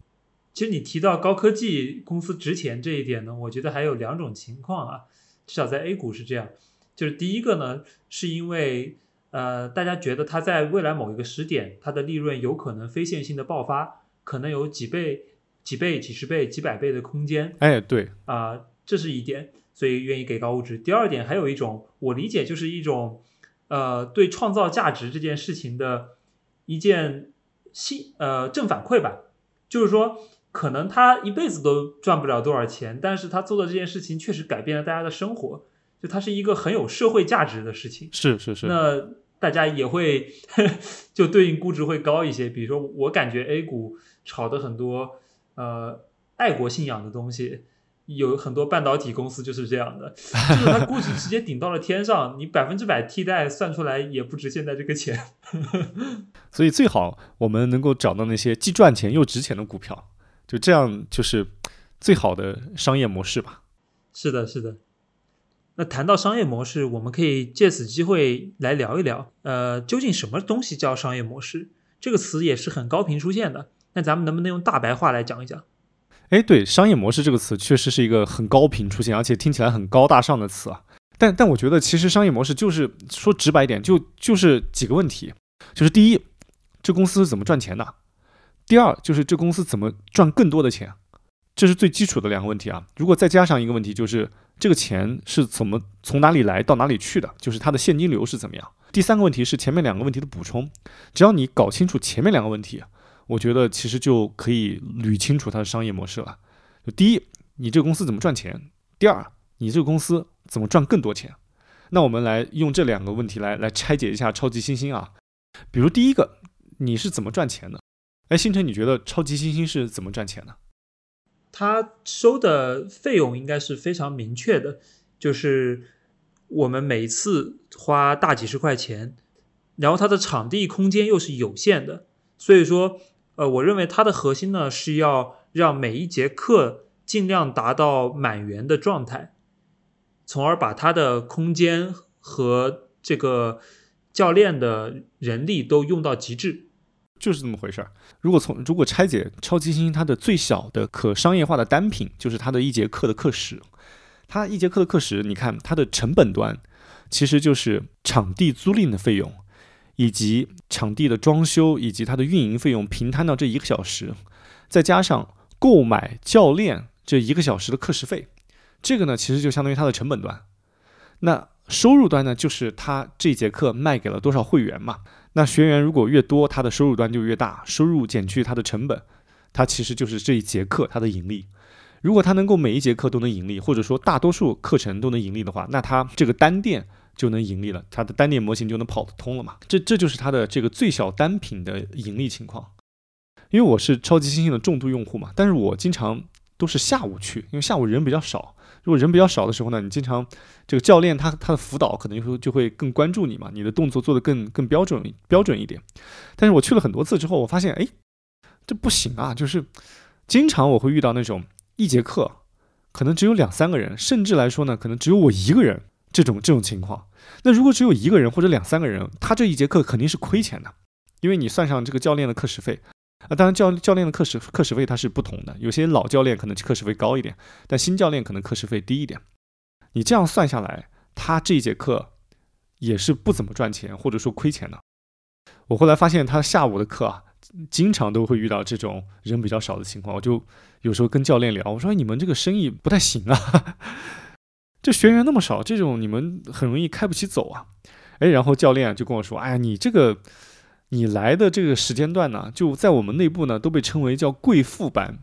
S2: 其实你提到高科技公司值钱这一点呢，我觉得还有两种情况啊，至少在 A 股是这样，就是第一个呢，是因为呃大家觉得它在未来某一个时点，它的利润有可能非线性的爆发，可能有几倍、几倍、几十倍、几百倍的空间。
S1: 哎，对
S2: 啊，这是一点，所以愿意给高估值。第二点还有一种，我理解就是一种呃对创造价值这件事情的一件新呃正反馈吧，就是说。可能他一辈子都赚不了多少钱，但是他做的这件事情确实改变了大家的生活，就它是一个很有社会价值的事情。
S1: 是是是。
S2: 那大家也会 <laughs> 就对应估值会高一些。比如说，我感觉 A 股炒的很多呃爱国信仰的东西，有很多半导体公司就是这样的，<laughs> 就是它估值直接顶到了天上，你百分之百替代算出来也不值现在这个钱。<laughs>
S1: 所以最好我们能够找到那些既赚钱又值钱的股票。就这样，就是最好的商业模式吧。
S2: 是的，是的。那谈到商业模式，我们可以借此机会来聊一聊，呃，究竟什么东西叫商业模式？这个词也是很高频出现的。那咱们能不能用大白话来讲一讲？
S1: 哎，对，商业模式这个词确实是一个很高频出现，而且听起来很高大上的词啊。但但我觉得，其实商业模式就是说直白一点，就就是几个问题，就是第一，这公司是怎么赚钱的；第二，就是这公司怎么赚更多的钱。这是最基础的两个问题啊。如果再加上一个问题，就是这个钱是怎么从哪里来到哪里去的，就是它的现金流是怎么样。第三个问题是前面两个问题的补充。只要你搞清楚前面两个问题，我觉得其实就可以捋清楚它的商业模式了。就第一，你这个公司怎么赚钱；第二，你这个公司怎么赚更多钱。那我们来用这两个问题来来拆解一下超级星星啊。比如第一个，你是怎么赚钱的？哎，星辰，你觉得超级星星是怎么赚钱的？
S2: 他收的费用应该是非常明确的，就是我们每次花大几十块钱，然后它的场地空间又是有限的，所以说，呃，我认为它的核心呢是要让每一节课尽量达到满员的状态，从而把它的空间和这个教练的人力都用到极致。
S1: 就是这么回事儿。如果从如果拆解超级星星它的最小的可商业化的单品，就是它的一节课的课时。它一节课的课时，你看它的成本端，其实就是场地租赁的费用，以及场地的装修以及它的运营费用平摊到这一个小时，再加上购买教练这一个小时的课时费，这个呢其实就相当于它的成本端。那收入端呢，就是他这节课卖给了多少会员嘛？那学员如果越多，他的收入端就越大，收入减去他的成本，它其实就是这一节课它的盈利。如果他能够每一节课都能盈利，或者说大多数课程都能盈利的话，那他这个单店就能盈利了，他的单店模型就能跑得通了嘛？这这就是他的这个最小单品的盈利情况。因为我是超级星星的重度用户嘛，但是我经常都是下午去，因为下午人比较少。如果人比较少的时候呢，你经常这个教练他他的辅导可能就就会更关注你嘛，你的动作做得更更标准标准一点。但是我去了很多次之后，我发现哎，这不行啊，就是经常我会遇到那种一节课可能只有两三个人，甚至来说呢，可能只有我一个人这种这种情况。那如果只有一个人或者两三个人，他这一节课肯定是亏钱的，因为你算上这个教练的课时费。啊，当然教教练的课时课时费它是不同的，有些老教练可能课时费高一点，但新教练可能课时费低一点。你这样算下来，他这一节课也是不怎么赚钱，或者说亏钱的。我后来发现他下午的课啊，经常都会遇到这种人比较少的情况。我就有时候跟教练聊，我说你们这个生意不太行啊，这学员那么少，这种你们很容易开不起走啊。哎，然后教练就跟我说，哎呀，你这个。你来的这个时间段呢，就在我们内部呢，都被称为叫贵妇班，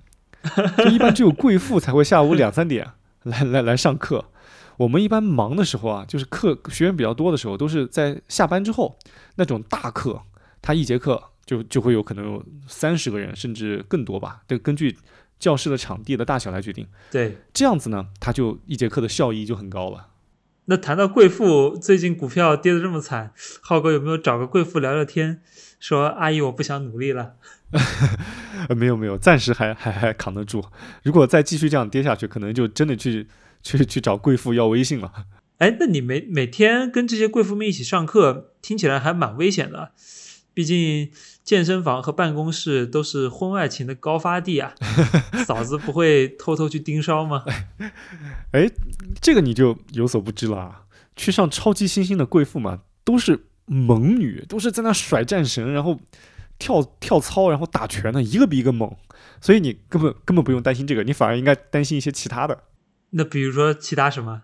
S1: 就一般只有贵妇才会下午两三点来来来上课。我们一般忙的时候啊，就是课学员比较多的时候，都是在下班之后那种大课，他一节课就就会有可能有三十个人甚至更多吧，这根据教室的场地的大小来决定。
S2: 对，
S1: 这样子呢，他就一节课的效益就很高了。
S2: 那谈到贵妇，最近股票跌得这么惨，浩哥有没有找个贵妇聊聊天？说阿姨，我不想努力了。<laughs>
S1: 没有没有，暂时还还还扛得住。如果再继续这样跌下去，可能就真的去去去找贵妇要微信了。
S2: 哎，那你每每天跟这些贵妇们一起上课，听起来还蛮危险的。毕竟健身房和办公室都是婚外情的高发地啊。<laughs> 嫂子不会偷偷去盯梢吗？<laughs>
S1: 哎，这个你就有所不知了啊。去上超级星星的贵妇嘛，都是。猛女都是在那甩战神，然后跳跳操，然后打拳的，一个比一个猛，所以你根本根本不用担心这个，你反而应该担心一些其他的。
S2: 那比如说其他什么？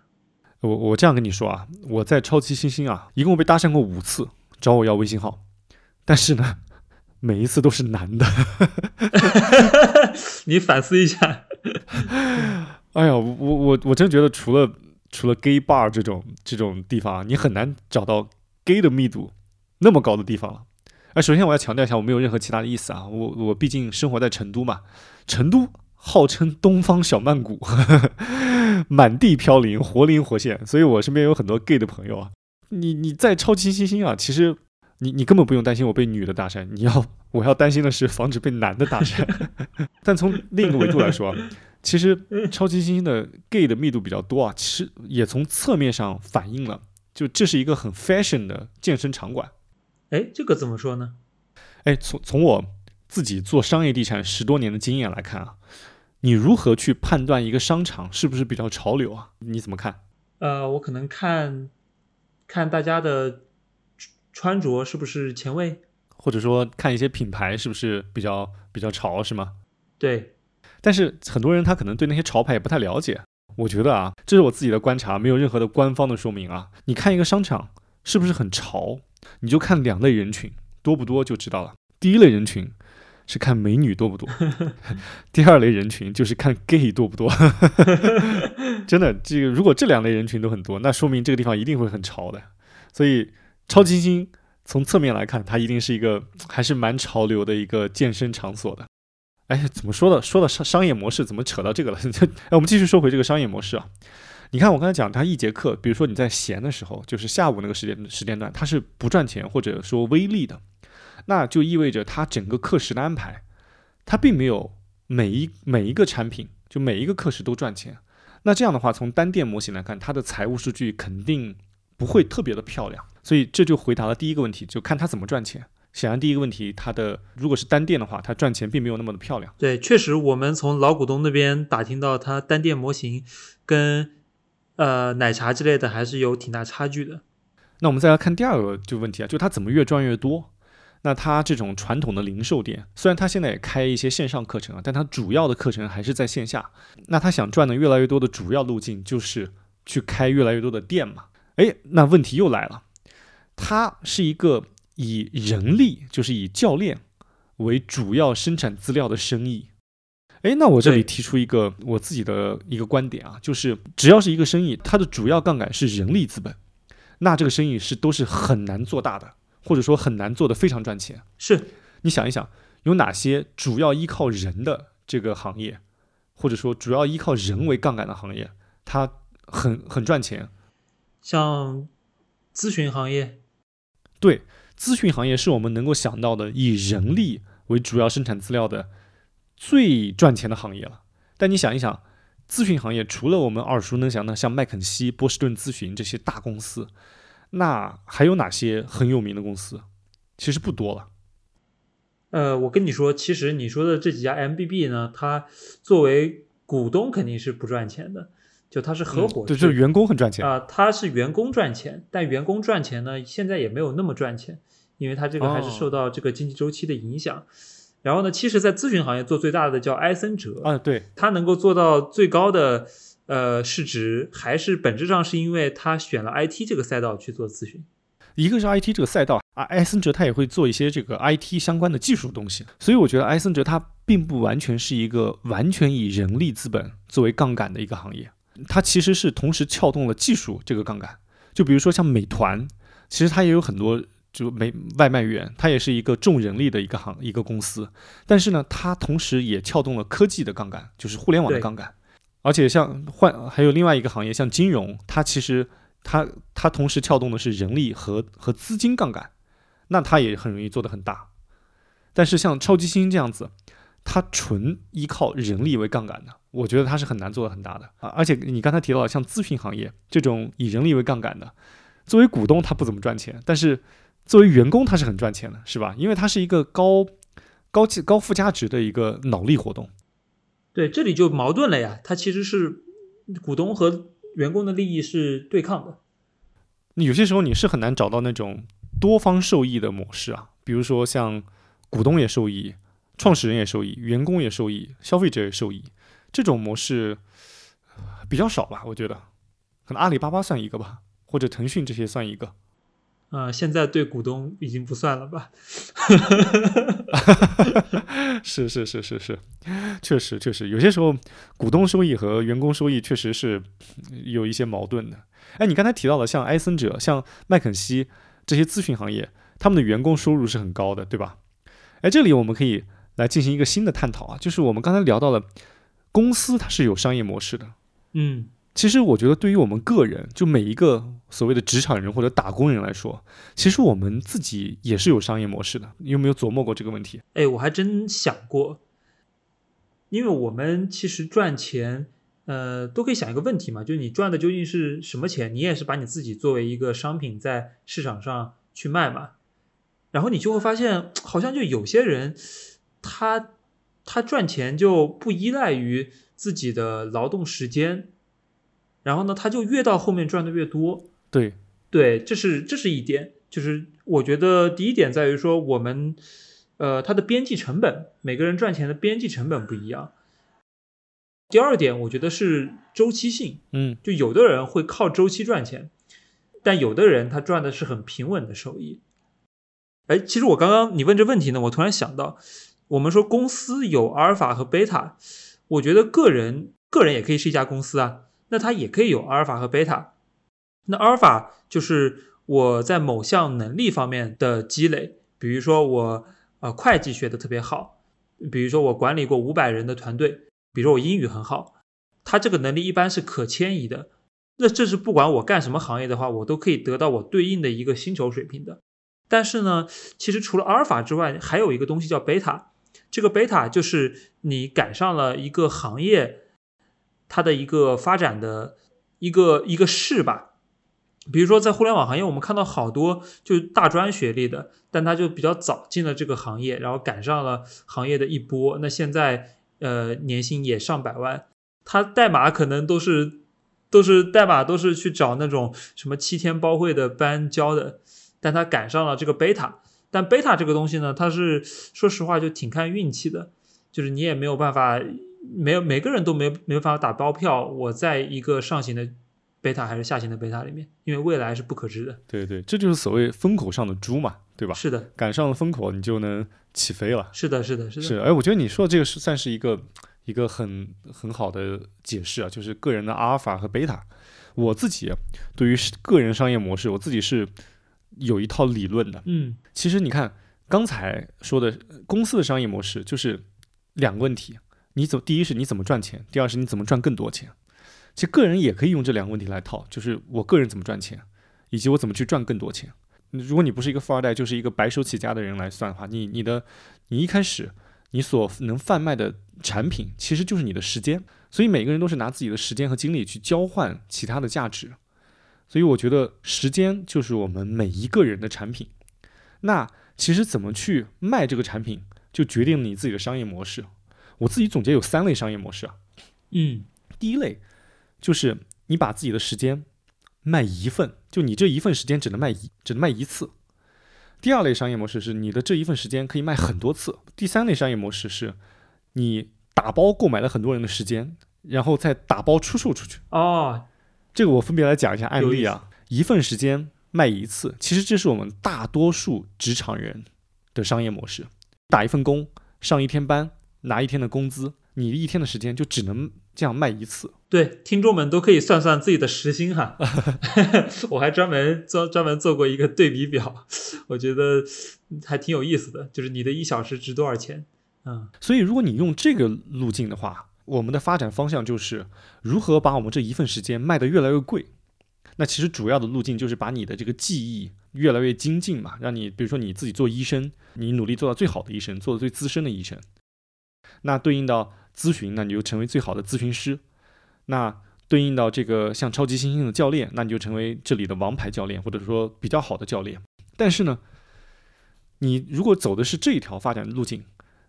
S1: 我我这样跟你说啊，我在超级星星啊，一共被搭讪过五次，找我要微信号，但是呢，每一次都是男的。<laughs>
S2: 你反思一下。<laughs>
S1: 哎呀，我我我真觉得除了除了 gay bar 这种这种地方，你很难找到。gay 的密度那么高的地方了，哎，首先我要强调一下，我没有任何其他的意思啊，我我毕竟生活在成都嘛，成都号称东方小曼谷，<laughs> 满地飘零，活灵活现，所以我身边有很多 gay 的朋友啊。你你在超级新星啊，其实你你根本不用担心我被女的搭讪，你要我要担心的是防止被男的搭讪。<laughs> <laughs> 但从另一个维度来说，其实超级星星的 gay 的密度比较多啊，其实也从侧面上反映了。就这是一个很 fashion 的健身场馆，
S2: 哎，这个怎么说呢？
S1: 哎，从从我自己做商业地产十多年的经验来看啊，你如何去判断一个商场是不是比较潮流啊？你怎么看？
S2: 呃，我可能看看大家的穿着是不是前卫，
S1: 或者说看一些品牌是不是比较比较潮，是吗？
S2: 对。
S1: 但是很多人他可能对那些潮牌也不太了解。我觉得啊，这是我自己的观察，没有任何的官方的说明啊。你看一个商场是不是很潮，你就看两类人群多不多就知道了。第一类人群是看美女多不多，<laughs> 第二类人群就是看 gay 多不多。<laughs> 真的，这个如果这两类人群都很多，那说明这个地方一定会很潮的。所以，超级星从侧面来看，它一定是一个还是蛮潮流的一个健身场所的。哎，怎么说的？说到商商业模式，怎么扯到这个了？<laughs> 哎，我们继续说回这个商业模式啊。你看，我刚才讲，它一节课，比如说你在闲的时候，就是下午那个时间时间段，它是不赚钱或者说微利的，那就意味着它整个课时的安排，它并没有每一每一个产品，就每一个课时都赚钱。那这样的话，从单店模型来看，它的财务数据肯定不会特别的漂亮。所以这就回答了第一个问题，就看它怎么赚钱。显然，第一个问题，它的如果是单店的话，它赚钱并没有那么的漂亮。
S2: 对，确实，我们从老股东那边打听到，它单店模型跟呃奶茶之类的还是有挺大差距的。
S1: 那我们再来看第二个就问题啊，就它怎么越赚越多？那它这种传统的零售店，虽然它现在也开一些线上课程啊，但它主要的课程还是在线下。那它想赚的越来越多的主要路径就是去开越来越多的店嘛？诶，那问题又来了，它是一个。以人力就是以教练为主要生产资料的生意，哎，那我这里提出一个我自己的一个观点啊，就是只要是一个生意，它的主要杠杆是人力资本，那这个生意是都是很难做大的，或者说很难做的非常赚钱。
S2: 是
S1: 你想一想，有哪些主要依靠人的这个行业，或者说主要依靠人为杠杆的行业，它很很赚钱？
S2: 像咨询行业，
S1: 对。咨询行业是我们能够想到的以人力为主要生产资料的最赚钱的行业了。但你想一想，咨询行业除了我们耳熟能详的像麦肯锡、波士顿咨询这些大公司，那还有哪些很有名的公司？其实不多了。
S2: 呃，我跟你说，其实你说的这几家 MBB 呢，它作为股东肯定是不赚钱的。就他是合伙，
S1: 对，就是员工很赚钱
S2: 啊。他是员工赚钱，但员工赚钱呢，现在也没有那么赚钱，因为他这个还是受到这个经济周期的影响。然后呢，其实，在咨询行业做最大的叫埃森哲
S1: 啊，对，
S2: 他能够做到最高的呃市值，还是本质上是因为他选了 IT 这个赛道去做咨询。
S1: 一个是 IT 这个赛道啊，埃森哲他也会做一些这个 IT 相关的技术东西，所以我觉得埃森哲他并不完全是一个完全以人力资本作为杠杆的一个行业。它其实是同时撬动了技术这个杠杆，就比如说像美团，其实它也有很多就美外卖员，它也是一个重人力的一个行一个公司，但是呢，它同时也撬动了科技的杠杆，就是互联网的杠杆，而且像换还有另外一个行业像金融，它其实它它同时撬动的是人力和和资金杠杆，那它也很容易做得很大，但是像超级星这样子。它纯依靠人力为杠杆的，我觉得它是很难做的很大的啊！而且你刚才提到了像咨询行业这种以人力为杠杆的，作为股东他不怎么赚钱，但是作为员工他是很赚钱的，是吧？因为它是一个高高高附加值的一个脑力活动。
S2: 对，这里就矛盾了呀，它其实是股东和员工的利益是对抗的。
S1: 有些时候你是很难找到那种多方受益的模式啊，比如说像股东也受益。创始人也受益，员工也受益，消费者也受益，这种模式比较少吧？我觉得，可能阿里巴巴算一个吧，或者腾讯这些算一个。
S2: 啊，现在对股东已经不算了吧？<laughs>
S1: 是是是是是，确实确实，有些时候股东收益和员工收益确实是有一些矛盾的。哎，你刚才提到了像埃森哲、像麦肯锡这些咨询行业，他们的员工收入是很高的，对吧？哎，这里我们可以。来进行一个新的探讨啊，就是我们刚才聊到了公司它是有商业模式的，
S2: 嗯，
S1: 其实我觉得对于我们个人，就每一个所谓的职场人或者打工人来说，其实我们自己也是有商业模式的。你有没有琢磨过这个问题？
S2: 哎，我还真想过，因为我们其实赚钱，呃，都可以想一个问题嘛，就是你赚的究竟是什么钱？你也是把你自己作为一个商品在市场上去卖嘛，然后你就会发现，好像就有些人。他他赚钱就不依赖于自己的劳动时间，然后呢，他就越到后面赚的越多。
S1: 对，
S2: 对，这是这是一点，就是我觉得第一点在于说我们，呃，他的边际成本，每个人赚钱的边际成本不一样。第二点，我觉得是周期性，
S1: 嗯
S2: 就有的人会靠周期赚钱，但有的人他赚的是很平稳的收益。哎，其实我刚刚你问这问题呢，我突然想到，我们说公司有阿尔法和贝塔，我觉得个人个人也可以是一家公司啊，那它也可以有阿尔法和贝塔。那阿尔法就是我在某项能力方面的积累，比如说我呃会计学的特别好，比如说我管理过五百人的团队，比如说我英语很好，它这个能力一般是可迁移的。那这是不管我干什么行业的话，我都可以得到我对应的一个薪酬水平的。但是呢，其实除了阿尔法之外，还有一个东西叫贝塔。这个贝塔就是你赶上了一个行业它的一个发展的一个一个势吧。比如说在互联网行业，我们看到好多就大专学历的，但他就比较早进了这个行业，然后赶上了行业的一波。那现在呃年薪也上百万，他代码可能都是都是代码都是去找那种什么七天包会的班教的。但他赶上了这个贝塔，但贝塔这个东西呢，它是说实话就挺看运气的，就是你也没有办法，没有每个人都没没有办法打包票，我在一个上行的贝塔还是下行的贝塔里面，因为未来是不可知的。
S1: 对对，这就是所谓风口上的猪嘛，对吧？
S2: 是的，
S1: 赶上了风口，你就能起飞了。
S2: 是的，是的，是的，
S1: 是，哎，我觉得你说的这个是算是一个一个很很好的解释啊，就是个人的阿尔法和贝塔。我自己对于个人商业模式，我自己是。有一套理论的，
S2: 嗯，
S1: 其实你看刚才说的公司的商业模式就是两个问题，你怎第一是你怎么赚钱，第二是你怎么赚更多钱。其实个人也可以用这两个问题来套，就是我个人怎么赚钱，以及我怎么去赚更多钱。如果你不是一个富二代，就是一个白手起家的人来算的话，你你的你一开始你所能贩卖的产品其实就是你的时间，所以每个人都是拿自己的时间和精力去交换其他的价值。所以我觉得时间就是我们每一个人的产品。那其实怎么去卖这个产品，就决定了你自己的商业模式。我自己总结有三类商业模式啊。
S2: 嗯，
S1: 第一类就是你把自己的时间卖一份，就你这一份时间只能卖一，只能卖一次。第二类商业模式是你的这一份时间可以卖很多次。第三类商业模式是你打包购买了很多人的时间，然后再打包出售出去。
S2: 哦。
S1: 这个我分别来讲一下案例啊，一份时间卖一次，其实这是我们大多数职场人的商业模式。打一份工，上一天班，拿一天的工资，你一天的时间就只能这样卖一次。
S2: 对，听众们都可以算算自己的时薪哈。<laughs> 我还专门做专门做过一个对比表，我觉得还挺有意思的，就是你的一小时值多少钱？嗯，
S1: 所以如果你用这个路径的话。我们的发展方向就是如何把我们这一份时间卖得越来越贵。那其实主要的路径就是把你的这个技艺越来越精进嘛，让你比如说你自己做医生，你努力做到最好的医生，做的最资深的医生。那对应到咨询，那你就成为最好的咨询师。那对应到这个像超级猩猩的教练，那你就成为这里的王牌教练，或者说比较好的教练。但是呢，你如果走的是这一条发展路径。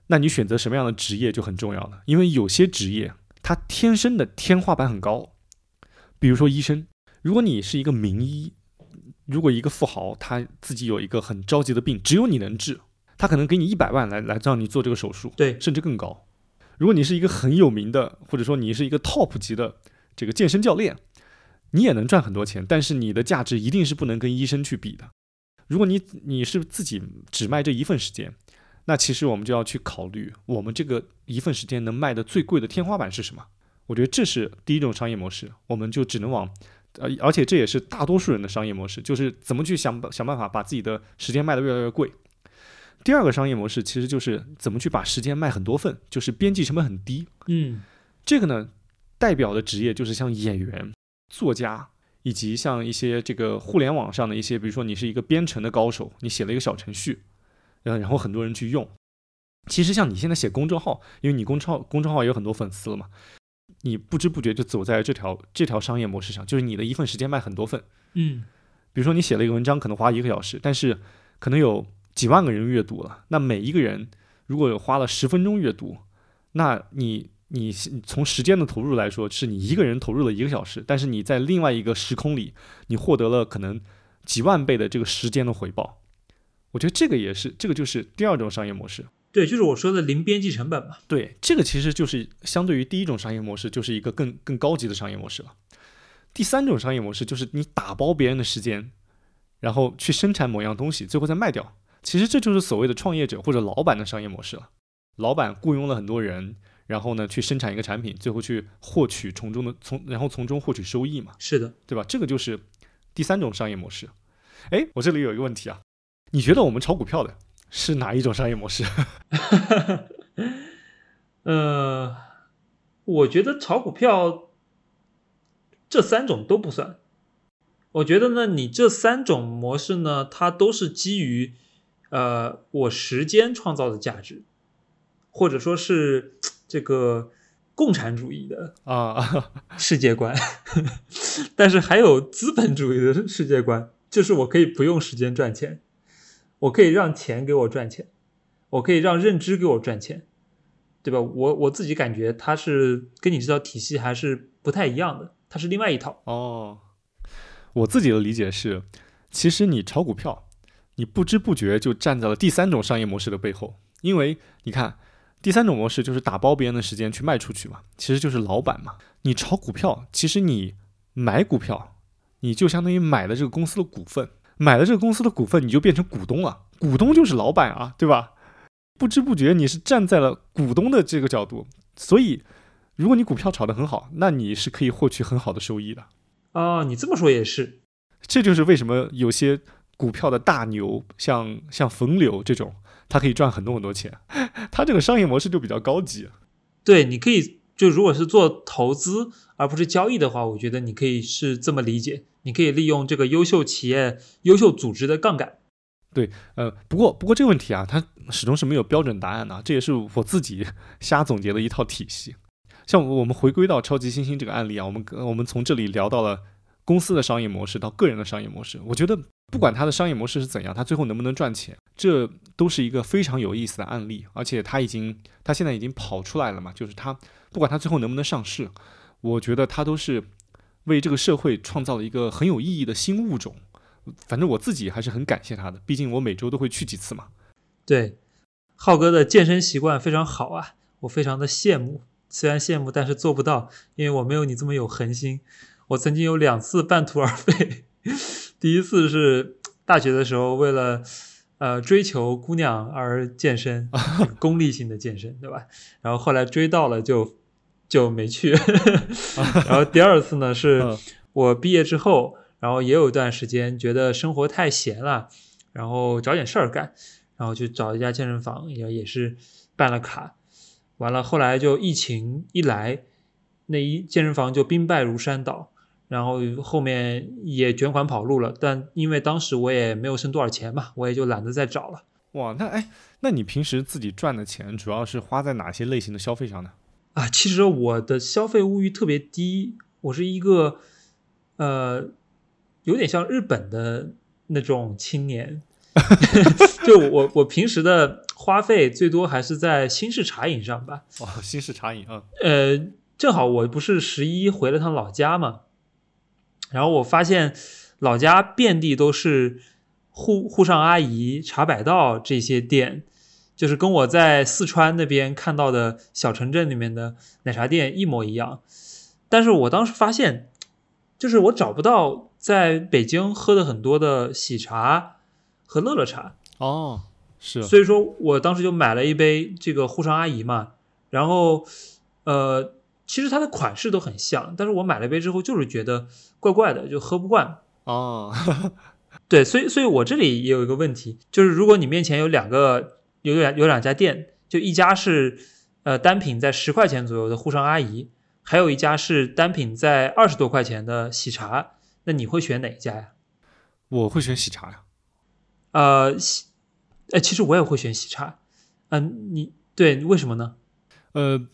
S1: 那你选择什么样的职业就很重要了，因为有些职业它天生的天花板很高，比如说医生。如果你是一个名医，如果一个富豪他自己有一个很着急的病，只有你能治，他可能给你一百万来来让你做这个手术，
S2: 对，
S1: 甚至更高。如果你是一个很有名的，或者说你是一个 top 级的这个健身教练，你也能赚很多钱，但是你的价值一定是不能跟医生去比的。如果你你是自己只卖这一份时间。那其实我们就要去考虑，我们这个一份时间能卖的最贵的天花板是什么？我觉得这是第一种商业模式，我们就只能往，呃，而且这也是大多数人的商业模式，就是怎么去想想办法把自己的时间卖得越来越贵。第二个商业模式其实就是怎么去把时间卖很多份，就是边际成本很低。
S2: 嗯，
S1: 这个呢，代表的职业就是像演员、作家，以及像一些这个互联网上的一些，比如说你是一个编程的高手，你写了一个小程序。嗯，然后很多人去用。其实像你现在写公众号，因为你公众号公众号有很多粉丝了嘛，你不知不觉就走在这条这条商业模式上，就是你的一份时间卖很多份。
S2: 嗯，
S1: 比如说你写了一个文章，可能花一个小时，但是可能有几万个人阅读了。那每一个人如果有花了十分钟阅读，那你你从时间的投入来说，是你一个人投入了一个小时，但是你在另外一个时空里，你获得了可能几万倍的这个时间的回报。我觉得这个也是，这个就是第二种商业模式。
S2: 对，就是我说的零边际成本嘛。
S1: 对，这个其实就是相对于第一种商业模式，就是一个更更高级的商业模式了。第三种商业模式就是你打包别人的时间，然后去生产某样东西，最后再卖掉。其实这就是所谓的创业者或者老板的商业模式了。老板雇佣了很多人，然后呢去生产一个产品，最后去获取从中的从，然后从中获取收益嘛。
S2: 是的，
S1: 对吧？这个就是第三种商业模式。哎，我这里有一个问题啊，你觉得我们炒股票的是哪一种商业模式？<laughs>
S2: 呃，我觉得炒股票这三种都不算。我觉得呢，你这三种模式呢，它都是基于呃我时间创造的价值。或者说是这个共产主义的
S1: 啊 <laughs>
S2: 世界观，<laughs> 但是还有资本主义的世界观，就是我可以不用时间赚钱，我可以让钱给我赚钱，我可以让认知给我赚钱，对吧？我我自己感觉它是跟你这套体系还是不太一样的，它是另外一套。
S1: 哦，我自己的理解是，其实你炒股票，你不知不觉就站在了第三种商业模式的背后，因为你看。第三种模式就是打包别人的时间去卖出去嘛，其实就是老板嘛。你炒股票，其实你买股票，你就相当于买了这个公司的股份，买了这个公司的股份，你就变成股东了。股东就是老板啊，对吧？不知不觉你是站在了股东的这个角度，所以如果你股票炒得很好，那你是可以获取很好的收益的。
S2: 哦，你这么说也是，
S1: 这就是为什么有些股票的大牛，像像冯柳这种。他可以赚很多很多钱，<laughs> 他这个商业模式就比较高级。
S2: 对，你可以就如果是做投资而不是交易的话，我觉得你可以是这么理解，你可以利用这个优秀企业、优秀组织的杠杆。
S1: 对，呃，不过不过这个问题啊，它始终是没有标准答案的，这也是我自己 <laughs> 瞎总结的一套体系。像我们回归到超级星星这个案例啊，我们我们从这里聊到了公司的商业模式到个人的商业模式，我觉得。不管它的商业模式是怎样，它最后能不能赚钱，这都是一个非常有意思的案例。而且它已经，它现在已经跑出来了嘛，就是它不管它最后能不能上市，我觉得它都是为这个社会创造了一个很有意义的新物种。反正我自己还是很感谢他的，毕竟我每周都会去几次嘛。
S2: 对，浩哥的健身习惯非常好啊，我非常的羡慕。虽然羡慕，但是做不到，因为我没有你这么有恒心。我曾经有两次半途而废。<laughs> 第一次是大学的时候，为了呃追求姑娘而健身，<laughs> 功利性的健身，对吧？然后后来追到了，就就没去。<laughs> 然后第二次呢，是我毕业之后，然后也有一段时间觉得生活太闲了，然后找点事儿干，然后去找一家健身房，也也是办了卡。完了后来就疫情一来，那一健身房就兵败如山倒。然后后面也卷款跑路了，但因为当时我也没有剩多少钱嘛，我也就懒得再找了。
S1: 哇，那哎，那你平时自己赚的钱主要是花在哪些类型的消费上呢？
S2: 啊，其实我的消费物欲特别低，我是一个呃，有点像日本的那种青年，<laughs> 就我我平时的花费最多还是在新式茶饮上吧。
S1: 哦，新式茶饮啊。
S2: 呃，正好我不是十一回了趟老家嘛。然后我发现，老家遍地都是沪沪上阿姨、茶百道这些店，就是跟我在四川那边看到的小城镇里面的奶茶店一模一样。但是我当时发现，就是我找不到在北京喝的很多的喜茶和乐乐茶。
S1: 哦，是。
S2: 所以说我当时就买了一杯这个沪上阿姨嘛，然后，呃。其实它的款式都很像，但是我买了杯之后就是觉得怪怪的，就喝不惯。
S1: 哦，<laughs>
S2: 对，所以所以我这里也有一个问题，就是如果你面前有两个有两有两家店，就一家是呃单品在十块钱左右的沪上阿姨，还有一家是单品在二十多块钱的喜茶，那你会选哪一家呀？
S1: 我会选喜茶呀。
S2: 呃，喜，哎，其实我也会选喜茶。嗯，你对，为什么呢？
S1: 呃。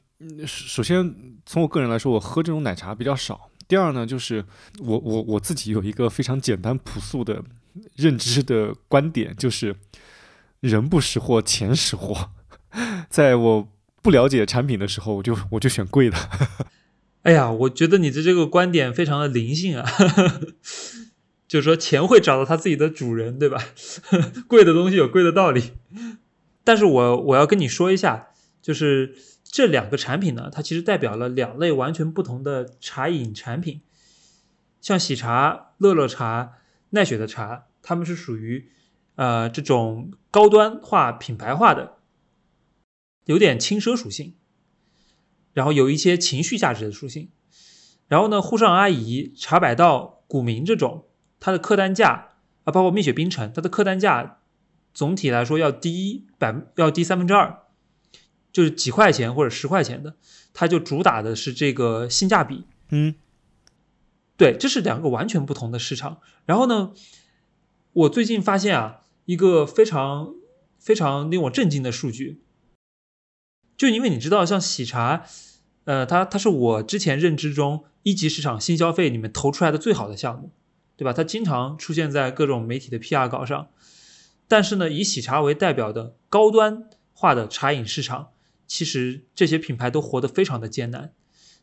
S1: 首先，从我个人来说，我喝这种奶茶比较少。第二呢，就是我我我自己有一个非常简单朴素的认知的观点，就是人不识货，钱识货。在我不了解产品的时候，我就我就选贵的。
S2: 哎呀，我觉得你的这个观点非常的灵性啊，<laughs> 就是说钱会找到它自己的主人，对吧？<laughs> 贵的东西有贵的道理。但是我我要跟你说一下，就是这两个产品呢，它其实代表了两类完全不同的茶饮产品。像喜茶、乐乐茶、奈雪的茶，它们是属于呃这种高端化、品牌化的，有点轻奢属性，然后有一些情绪价值的属性。然后呢，沪上阿姨、茶百道、古茗这种，它的客单价啊，包括蜜雪冰城，它的客单价总体来说要低百要低三分之二，就是几块钱或者十块钱的，它就主打的是这个性价比。
S1: 嗯。
S2: 对，这是两个完全不同的市场。然后呢，我最近发现啊，一个非常非常令我震惊的数据，就因为你知道，像喜茶，呃，它它是我之前认知中一级市场新消费里面投出来的最好的项目，对吧？它经常出现在各种媒体的 PR 稿上。但是呢，以喜茶为代表的高端化的茶饮市场，其实这些品牌都活得非常的艰难。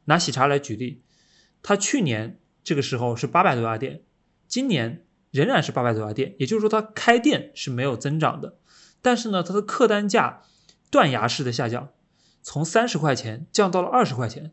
S2: 拿喜茶来举例，它去年。这个时候是八百多家店，今年仍然是八百多家店，也就是说它开店是没有增长的，但是呢，它的客单价断崖式的下降，从三十块钱降到了二十块钱，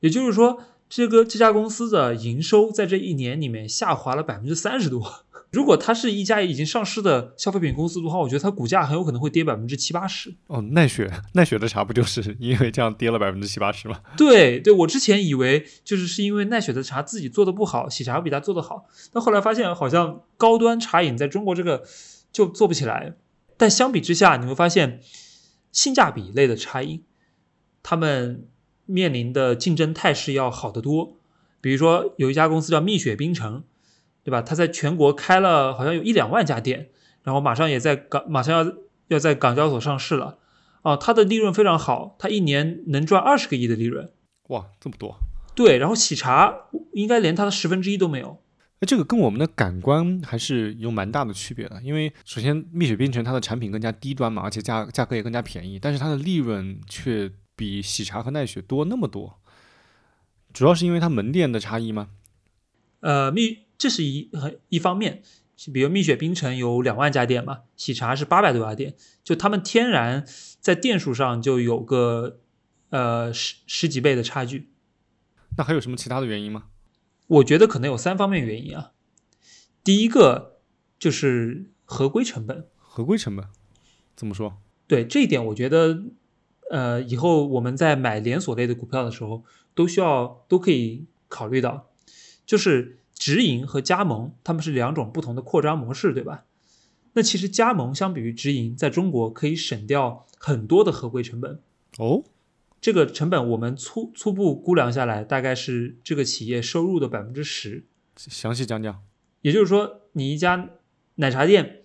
S2: 也就是说，这个这家公司的营收在这一年里面下滑了百分之三十多。如果它是一家已经上市的消费品公司的话，我觉得它股价很有可能会跌百分之七八十。
S1: 哦，奈雪，奈雪的茶不就是因为这样跌了百分之七八十吗？
S2: 对，对我之前以为就是是因为奈雪的茶自己做的不好，喜茶比它做的好，但后来发现好像高端茶饮在中国这个就做不起来。但相比之下，你会发现性价比类的茶饮，他们面临的竞争态势要好得多。比如说有一家公司叫蜜雪冰城。对吧？它在全国开了好像有一两万家店，然后马上也在港，马上要要在港交所上市了。啊，它的利润非常好，它一年能赚二十个亿的利润。
S1: 哇，这么多！
S2: 对，然后喜茶应该连它的十分之一都没有。
S1: 那这个跟我们的感官还是有蛮大的区别的，因为首先蜜雪冰城它的产品更加低端嘛，而且价价格也更加便宜，但是它的利润却比喜茶和奈雪多那么多。主要是因为它门店的差异吗？
S2: 呃，蜜。这是一很一方面，比如蜜雪冰城有两万家店嘛，喜茶是八百多家店，就他们天然在店数上就有个呃十十几倍的差距。
S1: 那还有什么其他的原因吗？
S2: 我觉得可能有三方面原因啊。第一个就是合规成本。
S1: 合规成本怎么说？
S2: 对这一点，我觉得呃以后我们在买连锁类的股票的时候，都需要都可以考虑到，就是。直营和加盟，他们是两种不同的扩张模式，对吧？那其实加盟相比于直营，在中国可以省掉很多的合规成本。
S1: 哦，
S2: 这个成本我们粗粗步估量下来，大概是这个企业收入的百分之十。
S1: 详细讲讲。
S2: 也就是说，你一家奶茶店，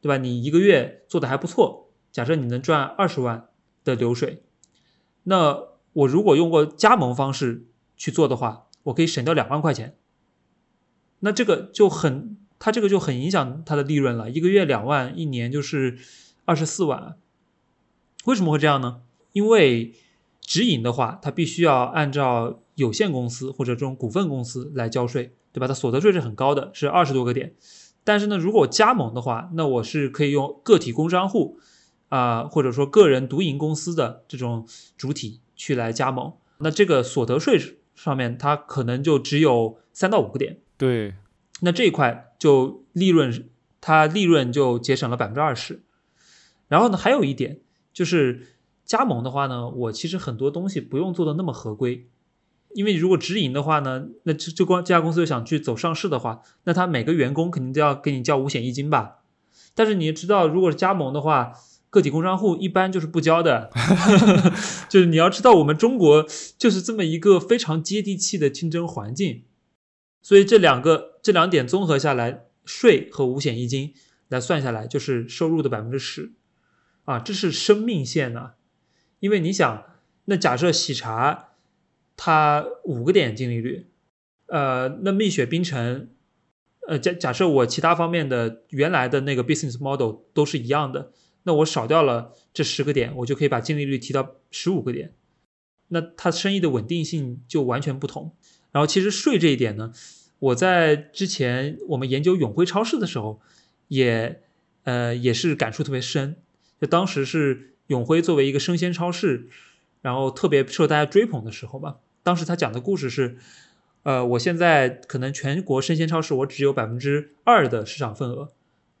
S2: 对吧？你一个月做的还不错，假设你能赚二十万的流水，那我如果用过加盟方式去做的话，我可以省掉两万块钱。那这个就很，它这个就很影响它的利润了。一个月两万，一年就是二十四万。为什么会这样呢？因为直营的话，它必须要按照有限公司或者这种股份公司来交税，对吧？它所得税是很高的，是二十多个点。但是呢，如果加盟的话，那我是可以用个体工商户啊，或者说个人独营公司的这种主体去来加盟，那这个所得税上面它可能就只有三到五个点。
S1: 对，
S2: 那这一块就利润，它利润就节省了百分之二十。然后呢，还有一点就是加盟的话呢，我其实很多东西不用做的那么合规，因为如果直营的话呢，那这这光这家公司又想去走上市的话，那他每个员工肯定都要给你交五险一金吧。但是你也知道，如果是加盟的话，个体工商户一般就是不交的，<laughs> 就是你要知道，我们中国就是这么一个非常接地气的竞争环境。所以这两个这两点综合下来，税和五险一金来算下来，就是收入的百分之十，啊，这是生命线呐。因为你想，那假设喜茶它五个点净利率，呃，那蜜雪冰城，呃，假假设我其他方面的原来的那个 business model 都是一样的，那我少掉了这十个点，我就可以把净利率提到十五个点，那它生意的稳定性就完全不同。然后其实税这一点呢，我在之前我们研究永辉超市的时候，也呃也是感触特别深。就当时是永辉作为一个生鲜超市，然后特别受大家追捧的时候吧。当时他讲的故事是，呃，我现在可能全国生鲜超市我只有百分之二的市场份额。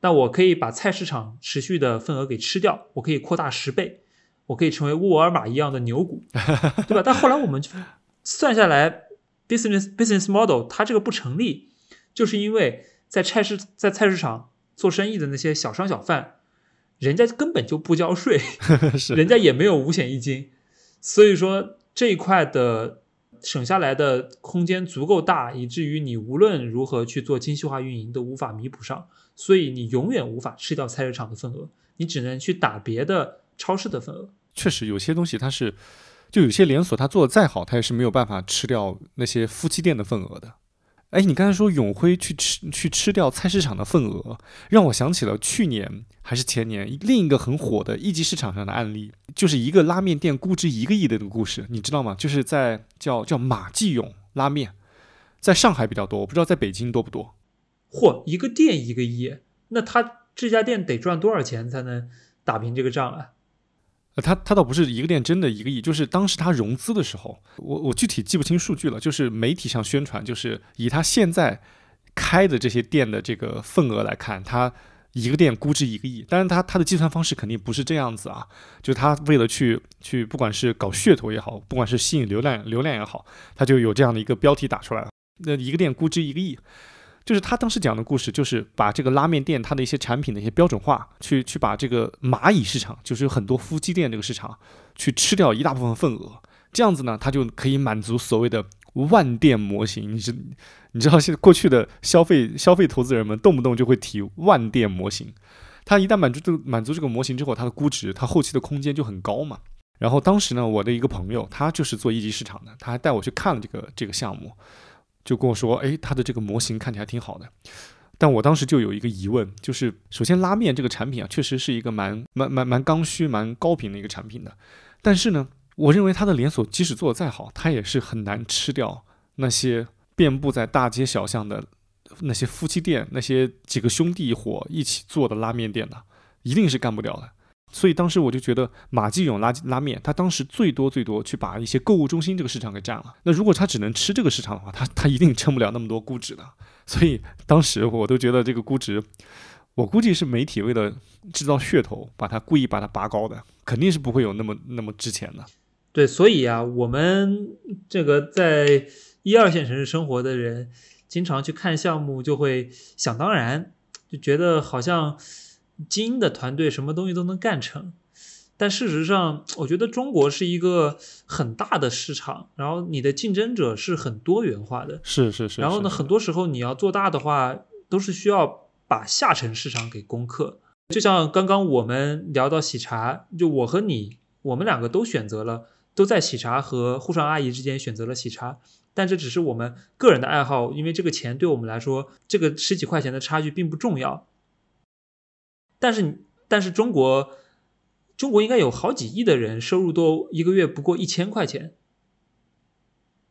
S2: 那我可以把菜市场持续的份额给吃掉，我可以扩大十倍，我可以成为沃尔玛一样的牛股，<laughs> 对吧？但后来我们算下来，business business model 它这个不成立，就是因为在菜市在菜市场做生意的那些小商小贩，人家根本就不交税 <laughs> <laughs> 人家也没有五险一金，所以说这一块的。省下来的空间足够大，以至于你无论如何去做精细化运营都无法弥补上，所以你永远无法吃掉菜市场的份额，你只能去打别的超市的份额。
S1: 确实，有些东西它是，就有些连锁它做的再好，它也是没有办法吃掉那些夫妻店的份额的。哎，你刚才说永辉去吃去吃掉菜市场的份额，让我想起了去年还是前年另一个很火的一级市场上的案例，就是一个拉面店估值一个亿的那个故事，你知道吗？就是在叫叫马继勇拉面，在上海比较多，我不知道在北京多不多。
S2: 嚯，一个店一个亿，那他这家店得赚多少钱才能打平这个账啊？
S1: 呃，他他倒不是一个店真的一个亿，就是当时他融资的时候，我我具体记不清数据了，就是媒体上宣传，就是以他现在开的这些店的这个份额来看，他一个店估值一个亿。当然，他他的计算方式肯定不是这样子啊，就他为了去去，不管是搞噱头也好，不管是吸引流量流量也好，他就有这样的一个标题打出来了，那一个店估值一个亿。就是他当时讲的故事，就是把这个拉面店它的一些产品的一些标准化，去去把这个蚂蚁市场，就是有很多夫妻店这个市场，去吃掉一大部分份额，这样子呢，它就可以满足所谓的万店模型。你知你知道现在过去的消费消费投资人们动不动就会提万店模型，它一旦满足这个满足这个模型之后，它的估值，它后期的空间就很高嘛。然后当时呢，我的一个朋友，他就是做一级市场的，他还带我去看了这个这个项目。就跟我说，哎，他的这个模型看起来挺好的，但我当时就有一个疑问，就是首先拉面这个产品啊，确实是一个蛮蛮蛮蛮刚需、蛮高频的一个产品的，但是呢，我认为它的连锁即使做的再好，它也是很难吃掉那些遍布在大街小巷的那些夫妻店、那些几个兄弟伙一起做的拉面店的，一定是干不掉的。所以当时我就觉得马继勇拉拉面，他当时最多最多去把一些购物中心这个市场给占了。那如果他只能吃这个市场的话，他他一定撑不了那么多估值的。所以当时我都觉得这个估值，我估计是媒体为了制造噱头，把它故意把它拔高的，肯定是不会有那么那么值钱的。
S2: 对，所以啊，我们这个在一二线城市生活的人，经常去看项目，就会想当然，就觉得好像。精英的团队什么东西都能干成，但事实上，我觉得中国是一个很大的市场，然后你的竞争者是很多元化的，
S1: 是是是。
S2: 然后呢，很多时候你要做大的话，都是需要把下沉市场给攻克。就像刚刚我们聊到喜茶，就我和你，我们两个都选择了，都在喜茶和沪上阿姨之间选择了喜茶，但这只是我们个人的爱好，因为这个钱对我们来说，这个十几块钱的差距并不重要。但是，但是中国，中国应该有好几亿的人，收入都一个月不过一千块钱，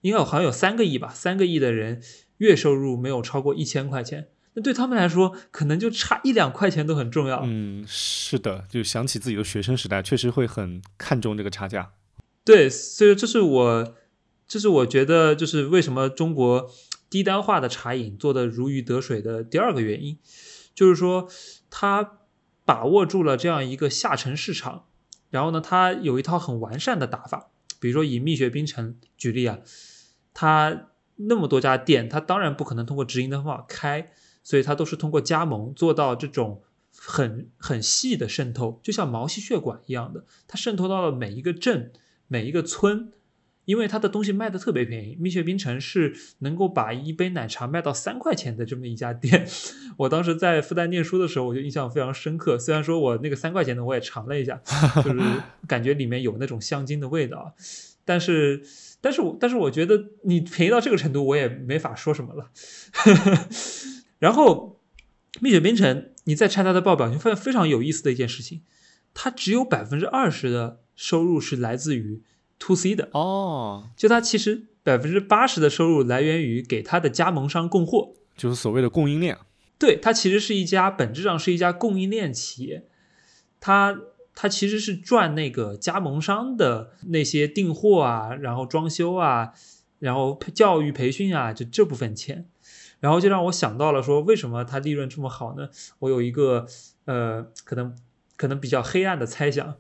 S2: 应该有好像有三个亿吧，三个亿的人月收入没有超过一千块钱，那对他们来说，可能就差一两块钱都很重要。
S1: 嗯，是的，就想起自己的学生时代，确实会很看重这个差价。
S2: 对，所以这是我，这是我觉得，就是为什么中国低单化的茶饮做的如鱼得水的第二个原因，就是说它。把握住了这样一个下沉市场，然后呢，它有一套很完善的打法。比如说以蜜雪冰城举例啊，它那么多家店，它当然不可能通过直营的方法开，所以它都是通过加盟做到这种很很细的渗透，就像毛细血管一样的，它渗透到了每一个镇、每一个村。因为它的东西卖的特别便宜，蜜雪冰城是能够把一杯奶茶卖到三块钱的这么一家店。<laughs> 我当时在复旦念书的时候，我就印象非常深刻。虽然说我那个三块钱的我也尝了一下，<laughs> 就是感觉里面有那种香精的味道，但是，但是我但是我觉得你便宜到这个程度，我也没法说什么了。<laughs> 然后蜜雪冰城，你再拆它的报表，你会发现非常有意思的一件事情，它只有百分之二十的收入是来自于 to C 的，
S1: 哦，
S2: 就它其实百分之八十的收入来源于给它的加盟商供货。
S1: 就是所谓的供应链。
S2: 对，它其实是一家本质上是一家供应链企业，它它其实是赚那个加盟商的那些订货啊，然后装修啊，然后教育培训啊，就这部分钱，然后就让我想到了说，为什么它利润这么好呢？我有一个呃，可能可能比较黑暗的猜想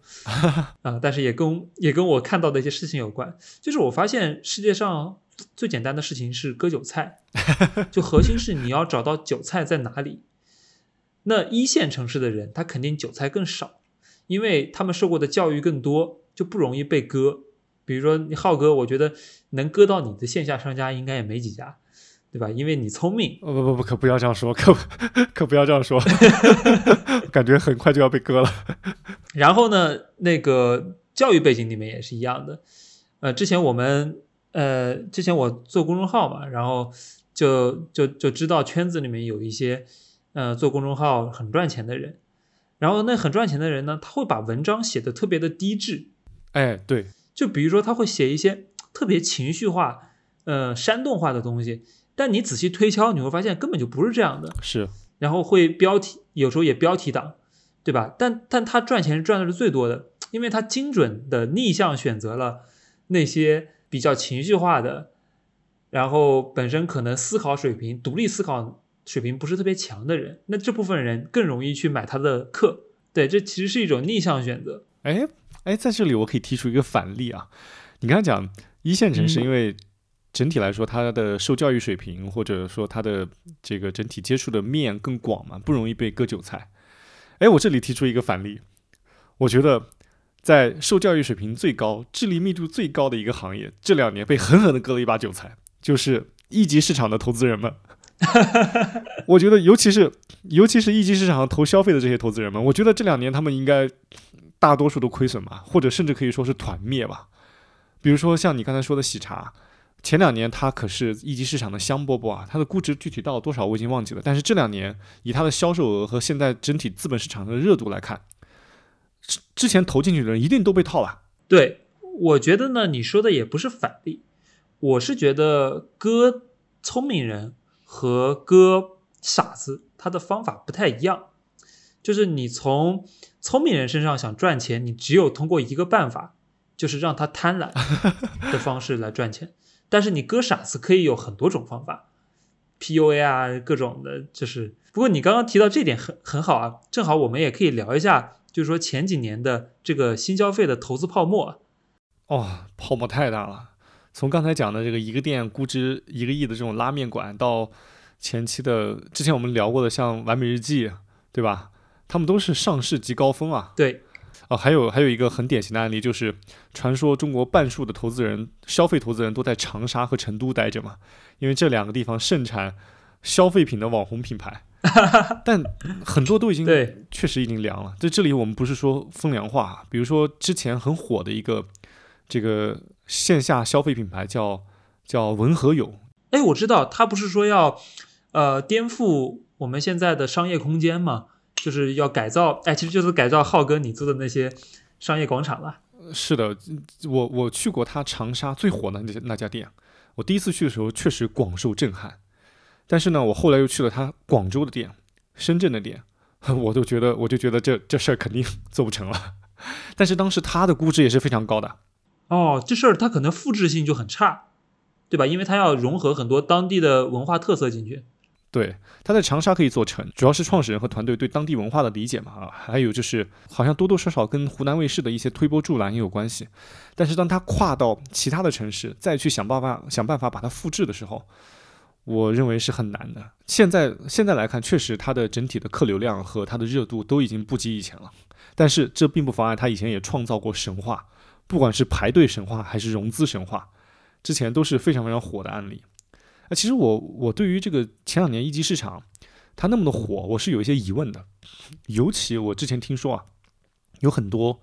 S2: 啊、但是也跟也跟我看到的一些事情有关，就是我发现世界上最简单的事情是割韭菜，就核心是你要找到韭菜在哪里。那一线城市的人，他肯定韭菜更少，因为他们受过的教育更多，就不容易被割。比如说你浩哥，我觉得能割到你的线下商家应该也没几家，对吧？因为你聪明，
S1: 哦不不不，可不要这样说，可 <laughs> 可不要这样说，<laughs> 感觉很快就要被割了。
S2: 然后呢，那个教育背景里面也是一样的。呃，之前我们呃，之前我做公众号嘛，然后就就就知道圈子里面有一些呃做公众号很赚钱的人，然后那很赚钱的人呢，他会把文章写的特别的低质，
S1: 哎，对，
S2: 就比如说他会写一些特别情绪化、呃煽动化的东西，但你仔细推敲，你会发现根本就不是这样的。
S1: 是
S2: 然后会标题，有时候也标题党，对吧？但但他赚钱是赚的是最多的，因为他精准的逆向选择了那些比较情绪化的，然后本身可能思考水平、独立思考水平不是特别强的人，那这部分人更容易去买他的课。对，这其实是一种逆向选择。
S1: 哎哎，在这里我可以提出一个反例啊。你刚才讲一线城市，
S2: 嗯
S1: 因为整体来说它的受教育水平或者说它的这个整体接触的面更广嘛，不容易被割韭菜。哎，我这里提出一个反例，我觉得在受教育水平最高、智力密度最高的一个行业，这两年被狠狠的割了一把韭菜，就是一级市场的投资人们。<laughs> 我觉得，尤其是尤其是一级市场投消费的这些投资人们，我觉得这两年他们应该大多数都亏损吧，或者甚至可以说是团灭吧。比如说像你刚才说的喜茶，前两年它可是一级市场的香饽饽啊，它的估值具体到多少我已经忘记了，但是这两年以它的销售额和现在整体资本市场的热度来看，之之前投进去的人一定都被套了。
S2: 对，我觉得呢，你说的也不是反例，我是觉得割聪明人和割傻子，他的方法不太一样。就是你从聪明人身上想赚钱，你只有通过一个办法，就是让他贪婪的方式来赚钱。但是你割傻子可以有很多种方法，PUA 啊，各种的，就是。不过你刚刚提到这点很很好啊，正好我们也可以聊一下，就是说前几年的这个新消费的投资泡沫啊。
S1: 哦，泡沫太大了。从刚才讲的这个一个店估值一个亿的这种拉面馆，到前期的之前我们聊过的像完美日记，对吧？他们都是上市即高峰啊。
S2: 对，
S1: 哦，还有还有一个很典型的案例，就是传说中国半数的投资人、消费投资人都在长沙和成都待着嘛，因为这两个地方盛产消费品的网红品牌，<laughs> 但很多都已经
S2: 对，
S1: 确实已经凉了。在这里我们不是说风凉话，比如说之前很火的一个这个线下消费品牌叫叫文和友，
S2: 哎，我知道他不是说要呃颠覆我们现在的商业空间嘛，就是要改造，哎，其实就是改造浩哥你做的那些商业广场了。
S1: 是的，我我去过他长沙最火的那那家店，我第一次去的时候确实广受震撼。但是呢，我后来又去了他广州的店、深圳的店，<laughs> 我都觉得我就觉得这这事儿肯定 <laughs> 做不成了。但是当时他的估值也是非常高的，
S2: 哦，这事儿它可能复制性就很差，对吧？因为它要融合很多当地的文化特色进去。
S1: 对，他在长沙可以做成，主要是创始人和团队对当地文化的理解嘛啊，还有就是好像多多少少跟湖南卫视的一些推波助澜也有关系。但是当他跨到其他的城市，再去想办法想办法把它复制的时候，我认为是很难的。现在现在来看，确实它的整体的客流量和它的热度都已经不及以前了，但是这并不妨碍他以前也创造过神话，不管是排队神话还是融资神话，之前都是非常非常火的案例。啊，其实我我对于这个前两年一级市场它那么的火，我是有一些疑问的。尤其我之前听说啊，有很多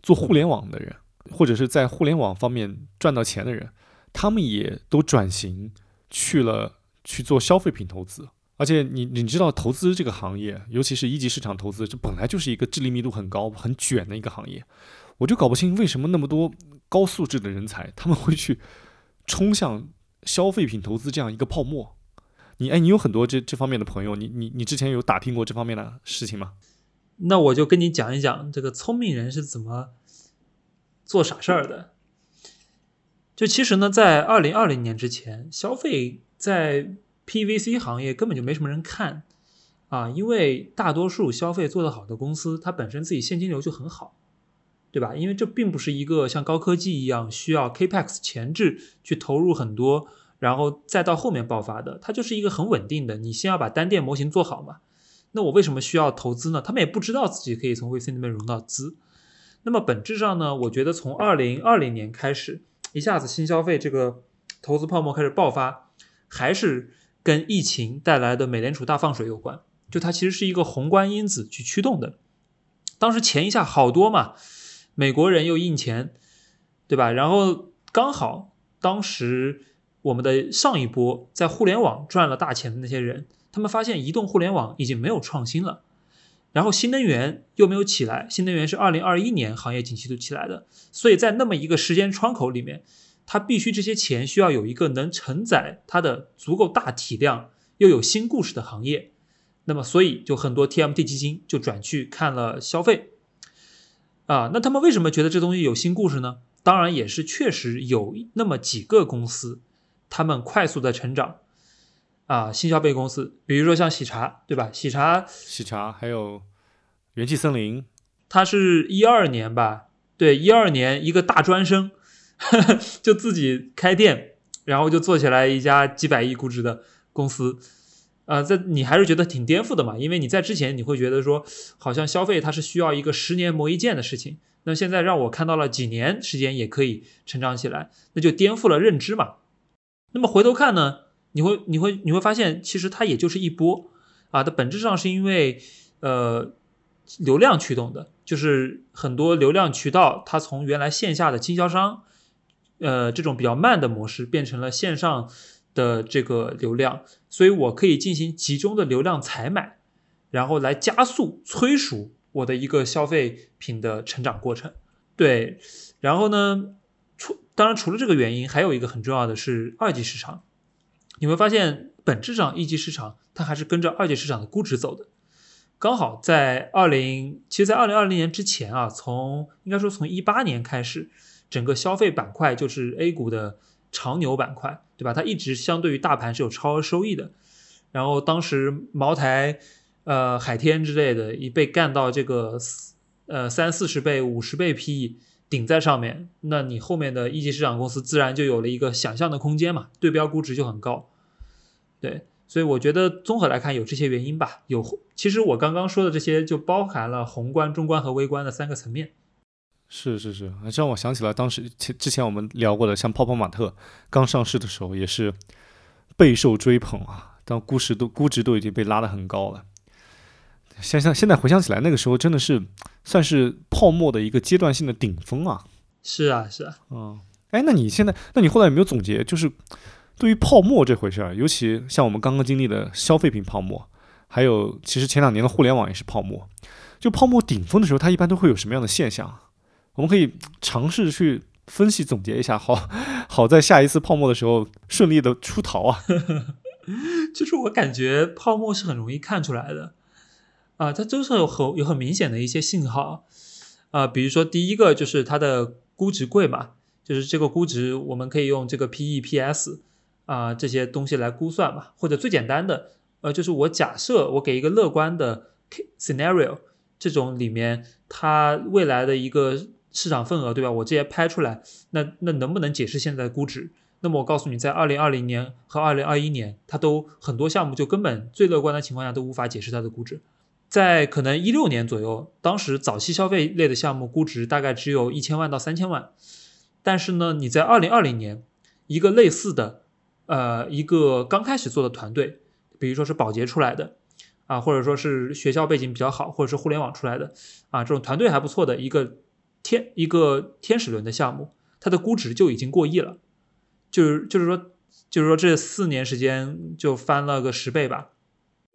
S1: 做互联网的人，或者是在互联网方面赚到钱的人，他们也都转型去了去做消费品投资，而且你你知道投资这个行业，尤其是一级市场投资，这本来就是一个智力密度很高、很卷的一个行业。我就搞不清为什么那么多高素质的人才他们会去冲向消费品投资这样一个泡沫。你哎，你有很多这这方面的朋友，你你你之前有打听过这方面的事情吗？
S2: 那我就跟你讲一讲这个聪明人是怎么做傻事儿的。就其实呢，在二零二零年之前，消费在 PVC 行业根本就没什么人看啊，因为大多数消费做得好的公司，它本身自己现金流就很好，对吧？因为这并不是一个像高科技一样需要 Capex 前置去投入很多，然后再到后面爆发的，它就是一个很稳定的。你先要把单店模型做好嘛。那我为什么需要投资呢？他们也不知道自己可以从 VC 那边融到资。那么本质上呢，我觉得从二零二零年开始，一下子新消费这个投资泡沫开始爆发，还是跟疫情带来的美联储大放水有关。就它其实是一个宏观因子去驱动的。当时钱一下好多嘛，美国人又印钱，对吧？然后刚好当时我们的上一波在互联网赚了大钱的那些人。他们发现移动互联网已经没有创新了，然后新能源又没有起来。新能源是二零二一年行业景气度起来的，所以在那么一个时间窗口里面，它必须这些钱需要有一个能承载它的足够大体量又有新故事的行业。那么，所以就很多 TMT 基金就转去看了消费。啊，那他们为什么觉得这东西有新故事呢？当然也是确实有那么几个公司，他们快速的成长。啊，新消费公司，比如说像喜茶，对吧？喜茶，
S1: 喜茶，还有元气森林，
S2: 它是一二年吧？对，一二年一个大专生 <laughs> 就自己开店，然后就做起来一家几百亿估值的公司。啊，在你还是觉得挺颠覆的嘛？因为你在之前你会觉得说，好像消费它是需要一个十年磨一剑的事情，那现在让我看到了几年时间也可以成长起来，那就颠覆了认知嘛。那么回头看呢？你会你会你会发现，其实它也就是一波啊，它本质上是因为呃流量驱动的，就是很多流量渠道它从原来线下的经销商呃这种比较慢的模式变成了线上的这个流量，所以我可以进行集中的流量采买，然后来加速催熟我的一个消费品的成长过程。对，然后呢，除当然除了这个原因，还有一个很重要的是二级市场。你会发现，本质上一级市场它还是跟着二级市场的估值走的。刚好在二零，其实，在二零二零年之前啊，从应该说从一八年开始，整个消费板块就是 A 股的长牛板块，对吧？它一直相对于大盘是有超额收益的。然后当时茅台、呃海天之类的，一被干到这个呃三四十倍、五十倍 PE。顶在上面，那你后面的一级市场公司自然就有了一个想象的空间嘛，对标估值就很高。对，所以我觉得综合来看有这些原因吧。有，其实我刚刚说的这些就包含了宏观、中观和微观的三个层面。
S1: 是是是，这让我想起来当时前之前我们聊过的，像泡泡玛特刚上市的时候也是备受追捧啊，但估值都估值都已经被拉得很高了。想想现在回想起来，那个时候真的是算是泡沫的一个阶段性的顶峰啊！
S2: 是啊，是啊，
S1: 嗯，哎，那你现在，那你后来有没有总结？就是对于泡沫这回事儿，尤其像我们刚刚经历的消费品泡沫，还有其实前两年的互联网也是泡沫。就泡沫顶峰的时候，它一般都会有什么样的现象？我们可以尝试去分析总结一下，好 <laughs> 好在下一次泡沫的时候顺利的出逃啊！<laughs>
S2: 就是我感觉泡沫是很容易看出来的。啊，它就是有很有很明显的一些信号，啊，比如说第一个就是它的估值贵嘛，就是这个估值我们可以用这个 P E P S 啊这些东西来估算嘛，或者最简单的，呃，就是我假设我给一个乐观的 scenario，这种里面它未来的一个市场份额，对吧？我这些拍出来，那那能不能解释现在的估值？那么我告诉你，在二零二零年和二零二一年，它都很多项目就根本最乐观的情况下都无法解释它的估值。在可能一六年左右，当时早期消费类的项目估值大概只有一千万到三千万，但是呢，你在二零二零年，一个类似的，呃，一个刚开始做的团队，比如说是保洁出来的，啊，或者说是学校背景比较好，或者是互联网出来的，啊，这种团队还不错的一个天一个天使轮的项目，它的估值就已经过亿了，就是就是说就是说这四年时间就翻了个十倍吧。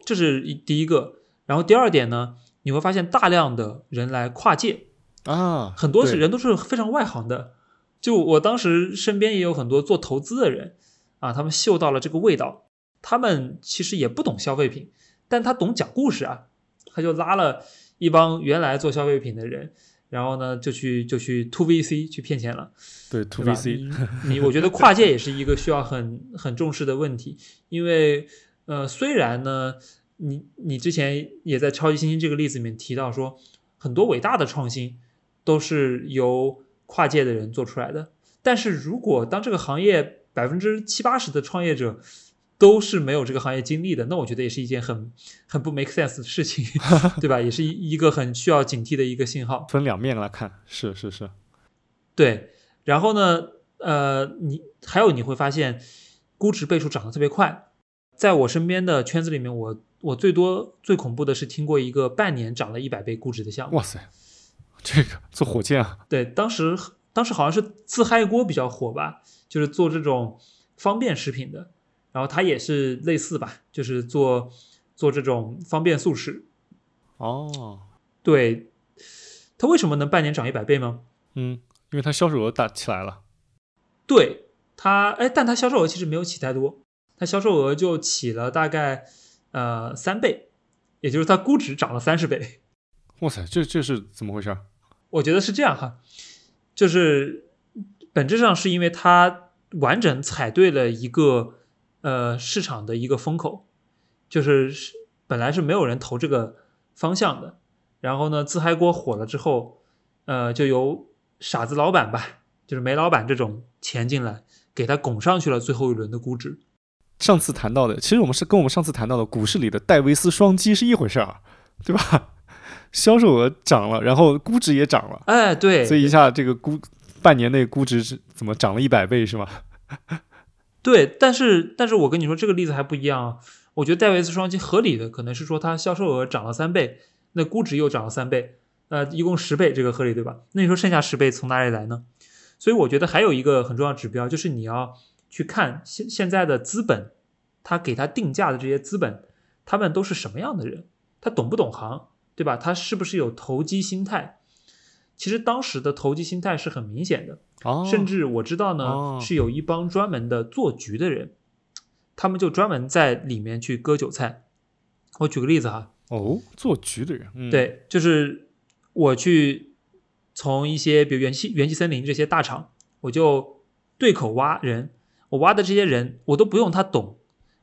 S2: 这是一第一个。然后第二点呢，你会发现大量的人来跨界，
S1: 啊，
S2: 很多是人都是非常外行的。就我当时身边也有很多做投资的人啊，他们嗅到了这个味道，他们其实也不懂消费品，但他懂讲故事啊，他就拉了一帮原来做消费品的人，然后呢就去就去 to VC 去骗钱了。
S1: 对 to VC，
S2: 你 <laughs> 你我觉得跨界也是一个需要很很重视的问题，因为呃，虽然呢，你你之前也在超级新星这个例子里面提到说，很多伟大的创新都是由跨界的人做出来的，但是如果当这个行业百分之七八十的创业者都是没有这个行业经历的，那我觉得也是一件很很不 make sense 的事情，<laughs> 对吧？也是一一个很需要警惕的一个信号。
S1: 分两面来看，是是是，
S2: 对，然后呢，呃，你还有你会发现，估值倍数涨得特别快。在我身边的圈子里面，我我最多最恐怖的是听过一个半年涨了一百倍估值的项目。
S1: 哇塞，这个做火箭啊，
S2: 对，当时当时好像是自嗨锅比较火吧，就是做这种方便食品的，然后它也是类似吧，就是做做这种方便速食。
S1: 哦，
S2: 对，它为什么能半年涨一百倍吗？
S1: 嗯，因为它销售额大起来了，
S2: 对它，哎，但它销售额其实没有起太多，它销售额就起了大概呃三倍，也就是它估值涨了三十倍。
S1: 哇塞，这这是怎么回事？
S2: 我觉得是这样哈，就是本质上是因为它完整踩对了一个呃市场的一个风口，就是是本来是没有人投这个方向的，然后呢自嗨锅火了之后，呃就由傻子老板吧，就是煤老板这种钱进来，给他拱上去了最后一轮的估值。
S1: 上次谈到的，其实我们是跟我们上次谈到的股市里的戴维斯双击是一回事儿，对吧？<laughs> 销售额涨了，然后估值也涨了，
S2: 哎，对，
S1: 所以一下这个估半年内估值是怎么涨了一百倍是吗？
S2: 对，但是但是我跟你说，这个例子还不一样啊。我觉得戴维斯双击合理的可能是说它销售额涨了三倍，那估值又涨了三倍，呃，一共十倍，这个合理对吧？那你说剩下十倍从哪里来呢？所以我觉得还有一个很重要指标，就是你要去看现现在的资本，他给他定价的这些资本，他们都是什么样的人？他懂不懂行，对吧？他是不是有投机心态？其实当时的投机心态是很明显的，
S1: 哦，
S2: 甚至我知道呢，
S1: 哦
S2: 是有一帮专门的做局的人，他们就专门在里面去割韭菜。我举个例子哈，
S1: 哦，做局的人，嗯，，
S2: 对，就是我去从一些比如元气元气森林这些大厂，我就对口挖人，我挖的这些人我都不用他懂，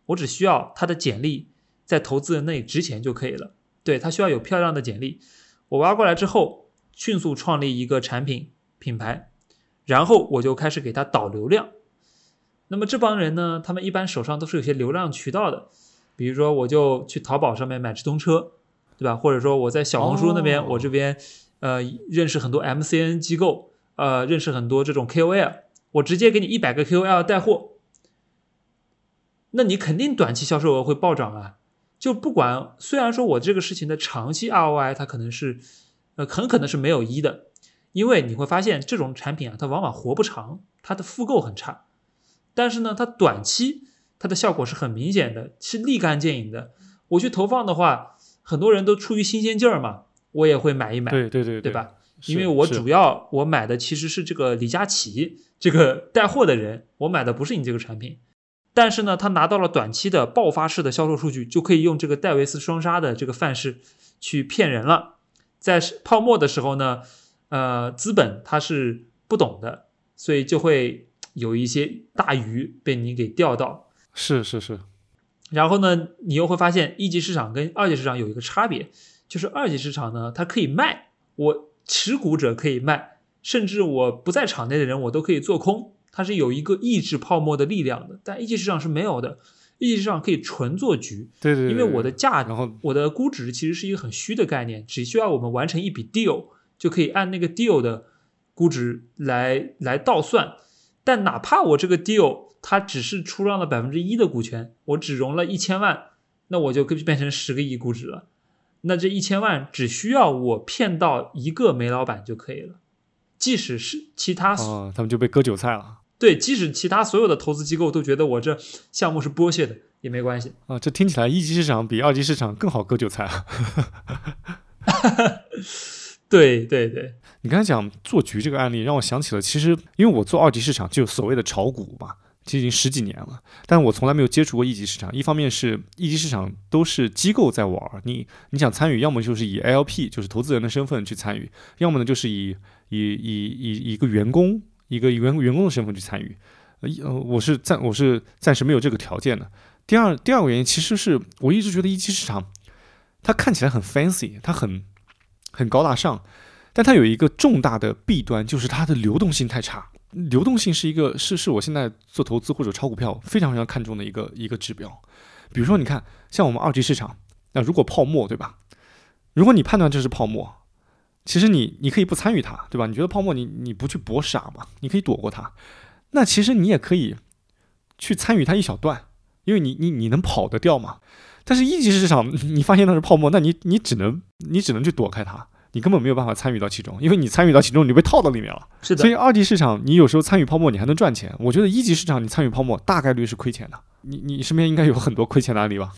S2: 我只需要他的简历在投资人那里值钱就可以了。对他需要有漂亮的简历，我挖过来之后，迅速创立一个产品品牌，然后我就开始给他导流量。那么这帮人呢，他们一般手上都是有些流量渠道的，比如说我就去淘宝上面买直通车，对吧？或者说我在小红书那边，
S1: 哦
S2: 我这边呃认识很多 MCN 机构，呃认识很多这种 KOL，我直接给你一百个 KOL 带货，那你肯定短期销售额会暴涨啊！就不管虽然说我这个事情的长期 ROI 它可能是呃很可能是没有一的，因为你会发现这种产品啊，它往往活不长，它的复购很差，但是呢，它短期它的效果是很明显的，是立竿见影的。我去投放的话，很多人都出于新鲜劲儿嘛，我也会买一买，
S1: 对对对
S2: 对？吧？因为我主要我买的其实是这个李佳琦这个带货的人，我买的不是你这个产品。但是呢，他拿到了短期的爆发式的销售数据，就可以用这个戴维斯双杀的这个范式去骗人了。在泡沫的时候呢，呃，资本它是不懂的，所以就会有一些大鱼被你给钓到。
S1: 是是是，
S2: 然后呢，你又会发现一级市场跟二级市场有一个差别，就是二级市场呢，它可以卖，我持股者可以卖，甚至我不在场内的人我都可以做空，它是有一个抑制泡沫的力量的。但一级市场是没有的，一级市场可以纯做局，
S1: 对对对，
S2: 因为我的价，
S1: 然后
S2: 我的估值其实是一个很虚的概念，只需要我们完成一笔 deal 就可以按那个 deal 的估值来来倒算。但哪怕我这个 deal 它只是出让了百分之一的股权，我只融了一千万，那我就可变成十个亿估值了。那这一千万只需要我骗到一个煤老板就可以了，即使是其他
S1: 哦，他们就被割韭菜了。
S2: 对，即使其他所有的投资机构都觉得我这项目是剥削的，也没关系
S1: 啊。这听起来一级市场比二级市场更好割韭菜啊。<laughs>
S2: 对对对，
S1: 你刚才讲做局这个案例，让我想起了，其实因为我做二级市场就所谓的炒股嘛，其实已经十几年了，但我从来没有接触过一级市场。一方面是一级市场都是机构在玩，你你想参与，要么就是以 LP 就是投资人的身份去参与，要么呢就是以以以以一个员工一个员员工的身份去参与。呃，我是暂我是暂时没有这个条件的。第二第二个原因其实是我一直觉得一级市场它看起来很 fancy，它很。很高大上，但它有一个重大的弊端，就是它的流动性太差。流动性是一个是是我现在做投资或者炒股票非常非常看重的一个一个指标。比如说，你看像我们二级市场，那如果泡沫，对吧？如果你判断这是泡沫，其实你你可以不参与它，对吧？你觉得泡沫，你你不去搏傻嘛？你可以躲过它。那其实你也可以去参与它一小段，因为你你你能跑得掉嘛？但是一级市场，<laughs> 你发现它是泡沫，那你你只能你只能去躲开它，你根本没有办法参与到其中，因为你参与到其中，你被套到里面了。
S2: 是的。
S1: 所以二级市场，你有时候参与泡沫，你还能赚钱。我觉得一级市场你参与泡沫，大概率是亏钱的。你你身边应该有很多亏钱的案例吧？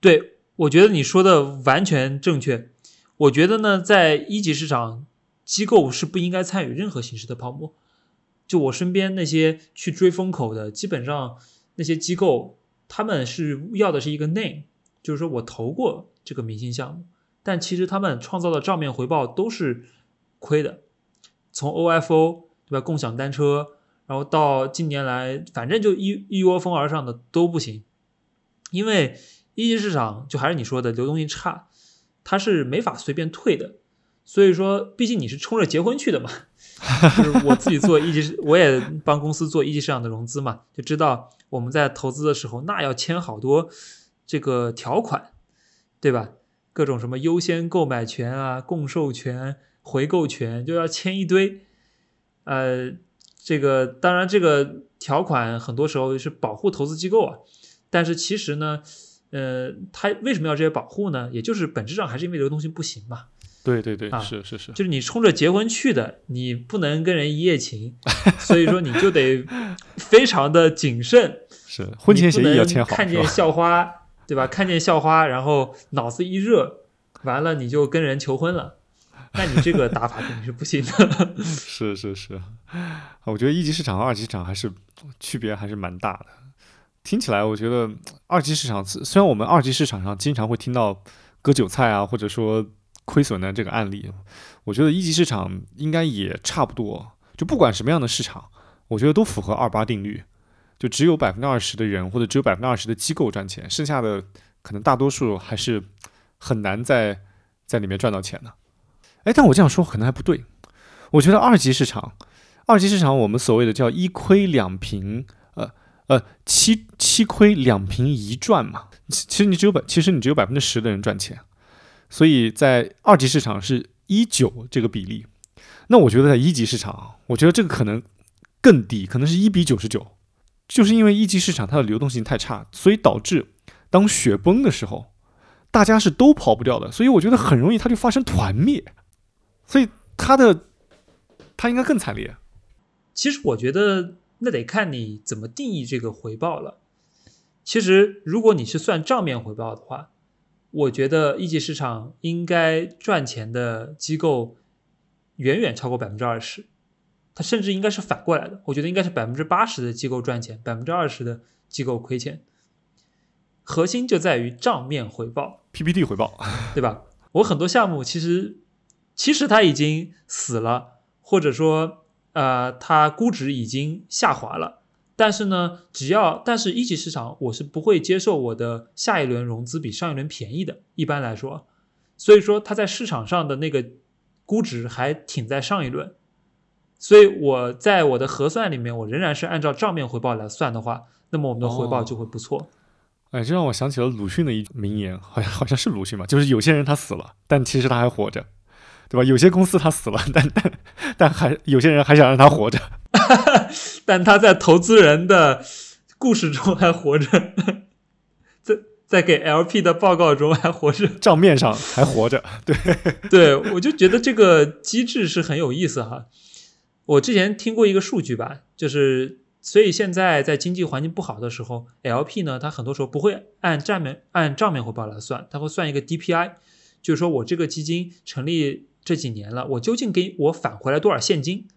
S2: 对，我觉得你说的完全正确。我觉得呢，在一级市场，机构是不应该参与任何形式的泡沫。就我身边那些去追风口的，基本上那些机构，他们是要的是一个 name。就是说我投过这个明星项目，但其实他们创造的账面回报都是亏的。从 OFO 对吧，共享单车，然后到近年来，反正就一一窝蜂而上的都不行。因为一级市场就还是你说的流动性差，它是没法随便退的。所以说，毕竟你是冲着结婚去的嘛，就是我自己做一级，<laughs> 我也帮公司做一级市场的融资嘛，就知道我们在投资的时候，那要签好多。这个条款，对吧？各种什么优先购买权啊、共授权、回购权，就要签一堆。呃，这个当然，这个条款很多时候是保护投资机构啊。但是其实呢，呃，它为什么要这些保护呢？也就是本质上还是因为流动性不行嘛。
S1: 对对对，是是是，
S2: 就是你冲着结婚去的，你不能跟人一夜情，所以说你就得非常的谨慎。<laughs>
S1: 是婚前协议要签好，
S2: 看见校花。对吧？看见校花，然后脑子一热，完了你就跟人求婚了，那你这个打法肯定是不行的。<laughs>
S1: 是是是，我觉得一级市场和二级市场还是区别还是蛮大的。听起来，我觉得二级市场虽然我们二级市场上经常会听到割韭菜啊，或者说亏损的这个案例，我觉得一级市场应该也差不多。就不管什么样的市场，我觉得都符合二八定律。就只有百分之二十的人，或者只有百分之二十的机构赚钱，剩下的可能大多数还是很难在在里面赚到钱的。哎，但我这样说可能还不对。我觉得二级市场，二级市场我们所谓的叫一亏两平，呃七七亏两平一赚嘛。其实你只有百，其实你只有百分之十的人赚钱，所以在二级市场是一九这个比例。那我觉得在一级市场，我觉得这个可能更低，可能是一比九十九。就是因为一级市场它的流动性太差，所以导致当雪崩的时候，大家是都跑不掉的。所以我觉得很容易它就发生团灭，所以它的它应该更惨烈。
S2: 其实我觉得那得看你怎么定义这个回报了。其实如果你是算账面回报的话，我觉得一级市场应该赚钱的机构远远超过百分之二十。它甚至应该是反过来的，我觉得应该是百分之八十的机构赚钱，百分之二十的机构亏钱。核心就在于账面回报
S1: ，PPT 回报，<laughs>
S2: 对吧？我很多项目其实其实它已经死了，或者说呃它估值已经下滑了，但是呢，只要但是一级市场我是不会接受我的下一轮融资比上一轮便宜的，一般来说，所以说它在市场上的那个估值还挺在上一轮。所以我在我的核算里面，我仍然是按照账面回报来算的话，那么我们的回报就会不错。
S1: 哎，这让我想起了鲁迅的一名言，好像好像是鲁迅吧，就是有些人他死了，但其实他还活着，对吧？有些公司他死了，但但但还有些人还想让他活着，<laughs>
S2: 但他在投资人的故事中还活着，在在给 LP 的报告中还活着，
S1: 账面上还活着。对，
S2: 对我就觉得这个机制是很有意思哈。我之前听过一个数据吧，就是所以现在在经济环境不好的时候，LP 呢，它很多时候不会按账面按账面回报来算，它会算一个 DPI，就是说我这个基金成立这几年了，我究竟给我返回来多少现金，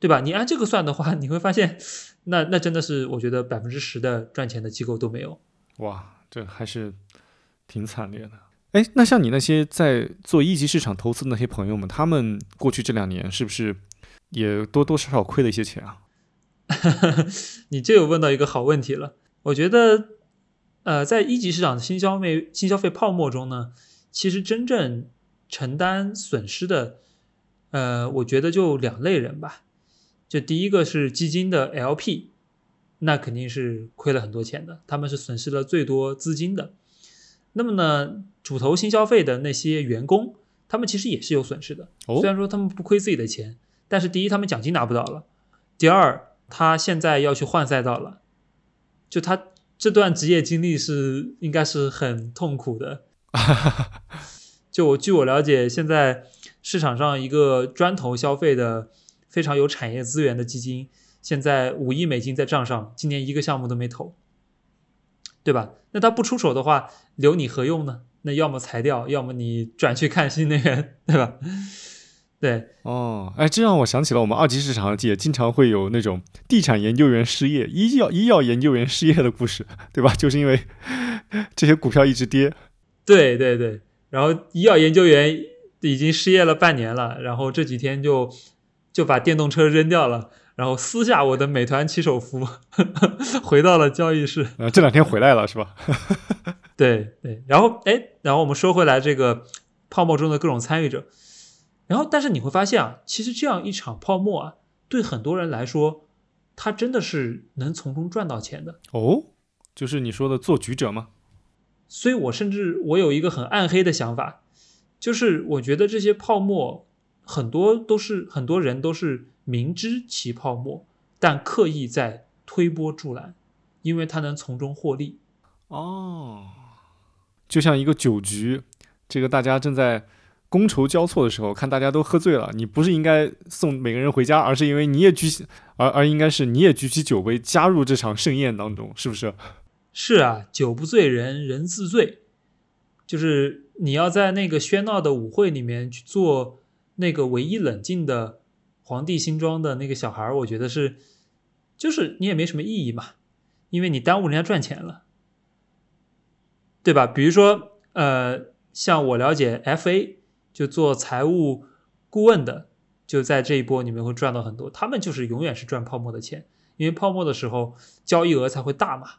S2: 对吧？你按这个算的话，<laughs> 你会发现，那那真的是我觉得百分之十的赚钱的机构都没有。
S1: 哇，这还是挺惨烈的。哎，那像你那些在做一级市场投资的那些朋友们，他们过去这两年是不是也多多少少亏了一些钱啊？<laughs>
S2: 你这又问到一个好问题了。我觉得，呃，在一级市场的新消费新消费泡沫中呢，其实真正承担损失的，呃，我觉得就两类人吧。就第一个是基金的 LP，那肯定是亏了很多钱的，他们是损失了最多资金的。那么呢，主投新消费的那些员工，他们其实也是有损失的。虽然说他们不亏自己的钱，但是第一，他们奖金拿不到了；第二，他现在要去换赛道了，就他这段职业经历是应该是很痛苦的。<laughs> 就我据我了解，现在市场上一个专投消费的非常有产业资源的基金，现在五亿美金在账上，今年一个项目都没投，对吧？那他不出手的话，留你何用呢？那要么裁掉，要么你转去看新能源，对吧？对
S1: 哦，哎，这让我想起了我们二级市场也经常会有那种地产研究员失业、医药医药研究员失业的故事，对吧？就是因为 <laughs> 这些股票一直跌。
S2: 对对对，然后医药研究员已经失业了半年了，然后这几天就就把电动车扔掉了，然后撕下我的美团骑手服，<laughs> 回到了交易室。
S1: 呃，这两天回来了是吧？<laughs>
S2: 对对，然后哎，然后我们说回来这个泡沫中的各种参与者。然后，但是你会发现啊，其实这样一场泡沫啊，对很多人来说，他真的是能从中赚到钱的
S1: 哦。就是你说的做局者吗？
S2: 所以我甚至我有一个很暗黑的想法，就是我觉得这些泡沫很多都是很多人都是明知其泡沫，但刻意在推波助澜，因为他能从中获利。
S1: 哦，就像一个酒局，这个大家正在。觥筹交错的时候，看大家都喝醉了，你不是应该送每个人回家，而是因为你也举起，而而应该是你也举起酒杯加入这场盛宴当中，是不是？
S2: 是啊，酒不醉人人自醉，就是你要在那个喧闹的舞会里面去做那个唯一冷静的皇帝新装的那个小孩儿，我觉得是，就是你也没什么意义嘛，因为你耽误人家赚钱了，对吧？比如说，呃，像我了解 FA。就做财务顾问的，就在这一波里面会赚到很多。他们就是永远是赚泡沫的钱，因为泡沫的时候交易额才会大嘛。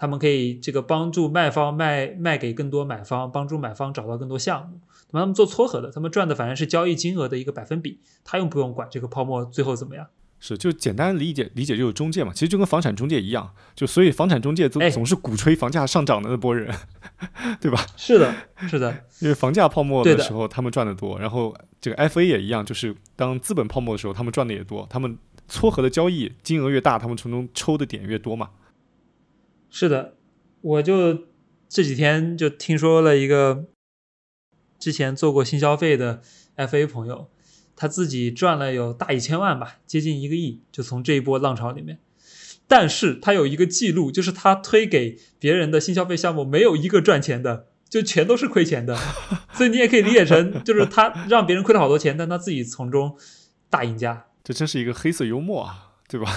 S2: 他们可以这个帮助卖方卖卖给更多买方，帮助买方找到更多项目。那么他们做撮合的，他们赚的反正是交易金额的一个百分比，他又不用管这个泡沫最后怎么样？
S1: 是，就简单理解理解就是中介嘛，其实就跟房产中介一样，就所以房产中介总总是鼓吹房价上涨的那波人，<laughs> 对吧？
S2: 是的，是的，<laughs>
S1: 因为房价泡沫的时候他们赚的多，然后这个 FA 也一样，就是当资本泡沫的时候他们赚的也多，他们撮合的交易金额越大，他们从中抽的点越多嘛。
S2: 是的，我就这几天就听说了一个之前做过新消费的 FA 朋友。他自己赚了有大一千万吧，接近一个亿，就从这一波浪潮里面。但是他有一个记录，就是他推给别人的新消费项目没有一个赚钱的，就全都是亏钱的。<laughs> 所以你也可以理解成，就是他让别人亏了好多钱，但他自己从中大赢家。
S1: 这真是一个黑色幽默啊，对吧？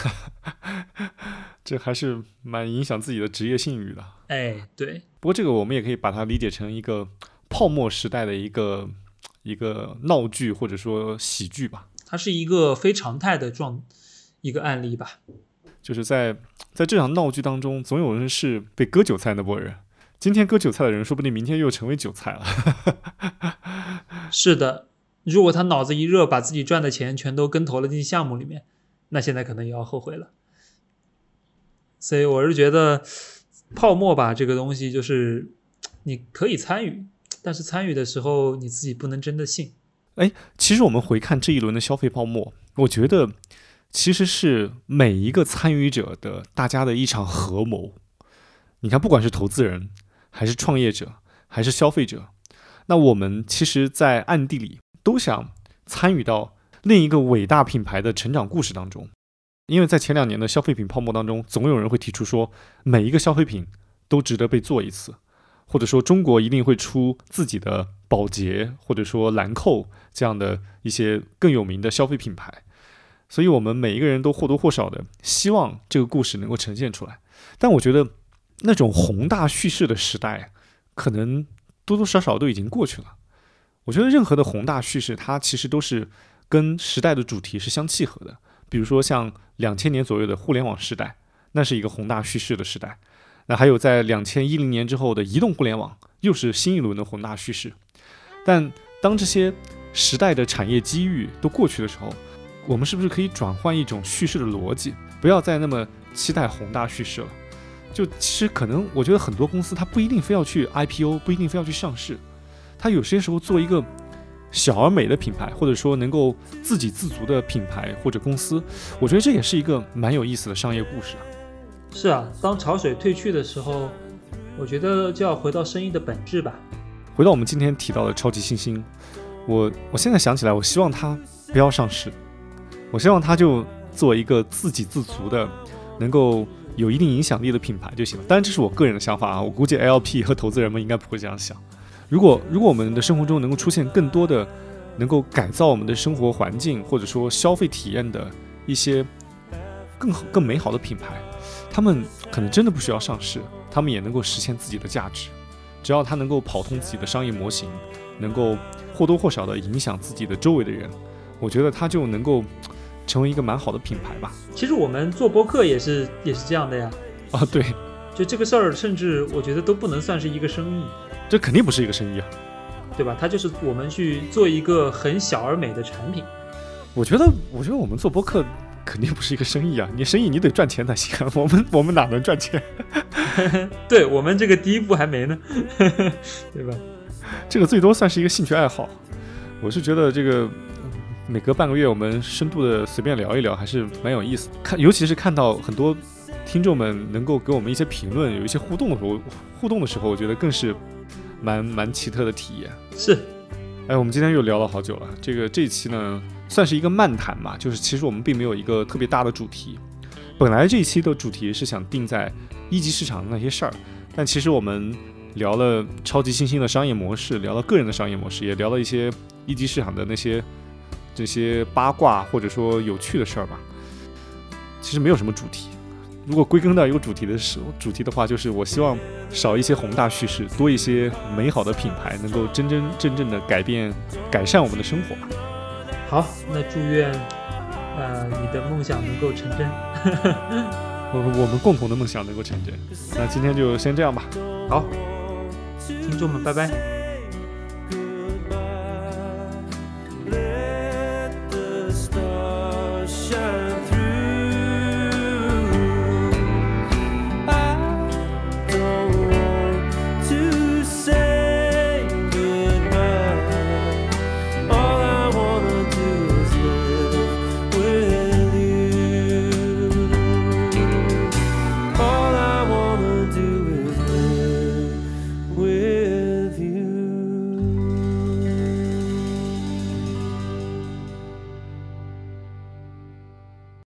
S1: <laughs> 这还是蛮影响自己的职业信誉的。
S2: 哎，对。
S1: 不过这个我们也可以把它理解成一个泡沫时代的一个。一个闹剧或者说喜剧吧，
S2: 它是一个非常态的状一个案例吧，
S1: 就是在在这场闹剧当中，总有人是被割韭菜那波人。今天割韭菜的人，说不定明天又成为韭菜了。<laughs>
S2: 是的，如果他脑子一热，把自己赚的钱全都跟投了进项目里面，那现在可能也要后悔了。所以我是觉得泡沫吧，这个东西就是你可以参与。但是参与的时候，你自己不能真的信。
S1: 哎，其实我们回看这一轮的消费泡沫，我觉得其实是每一个参与者的大家的一场合谋。你看，不管是投资人，还是创业者，还是消费者，那我们其实，在暗地里都想参与到另一个伟大品牌的成长故事当中。因为在前两年的消费品泡沫当中，总有人会提出说，每一个消费品都值得被做一次，或者说中国一定会出自己的宝洁或者说兰蔻这样的一些更有名的消费品牌。所以，我们每一个人都或多或少的希望这个故事能够呈现出来。但我觉得，那种宏大叙事的时代，可能多多少少都已经过去了。我觉得，任何的宏大叙事，它其实都是跟时代的主题是相契合的。比如说，像两千年左右的互联网时代，那是一个宏大叙事的时代。那还有在两千一零年之后的移动互联网，又是新一轮的宏大叙事。但当这些时代的产业机遇都过去的时候，我们是不是可以转换一种叙事的逻辑，不要再那么期待宏大叙事了？就其实可能，我觉得很多公司它不一定非要去 IPO，不一定非要去上市，它有些时候做一个小而美的品牌，或者说能够自给自足的品牌或者公司，我觉得这也是一个蛮有意思的商业故事啊。
S2: 是啊，当潮水退去的时候，我觉得就要回到生意的本质吧。
S1: 回到我们今天提到的超级新星，我我现在想起来，我希望它不要上市。我希望它就做一个自给自足的，能够有一定影响力的品牌就行了。当然，这是我个人的想法啊。我估计 LP 和投资人们应该不会这样想。如果如果我们的生活中能够出现更多的能够改造我们的生活环境或者说消费体验的一些更好更美好的品牌，他们可能真的不需要上市，他们也能够实现自己的价值。只要他能够跑通自己的商业模型，能够或多或少的影响自己的周围的人，我觉得他就能够。成为一个蛮好的品牌吧。
S2: 其实我们做播客也是也是这样的呀。
S1: 啊，对，
S2: 就这个事儿，甚至我觉得都不能算是一个生意。
S1: 这肯定不是一个生意啊，
S2: 对吧？它就是我们去做一个很小而美的产品。
S1: 我觉得，我觉得我们做播客肯定不是一个生意啊。你生意你得赚钱才行啊。<laughs> 我们我们哪能赚钱？<laughs>
S2: 对我们这个第一步还没呢，<laughs> 对吧？
S1: 这个最多算是一个兴趣爱好。我是觉得这个。每隔半个月，我们深度的随便聊一聊，还是蛮有意思。看，尤其是看到很多听众们能够给我们一些评论，有一些互动的时候，互动的时候，我觉得更是蛮蛮奇特的体验。
S2: 是，
S1: 哎，我们今天又聊了好久了。这个这一期呢，算是一个漫谈嘛，就是其实我们并没有一个特别大的主题。本来这一期的主题是想定在一级市场的那些事儿，但其实我们聊了超级新兴的商业模式，聊了个人的商业模式，也聊了一些一级市场的那些。这些八卦或者说有趣的事儿吧，其实没有什么主题。如果归根到一个主题的时候，主题的话，就是我希望少一些宏大叙事，多一些美好的品牌，能够真真正正的改变、改善我们的生活。
S2: 好，那祝愿呃你的梦想能够成真，<laughs>
S1: 我我们共同的梦想能够成真。那今天就先这样吧。
S2: 好，听众们，拜拜。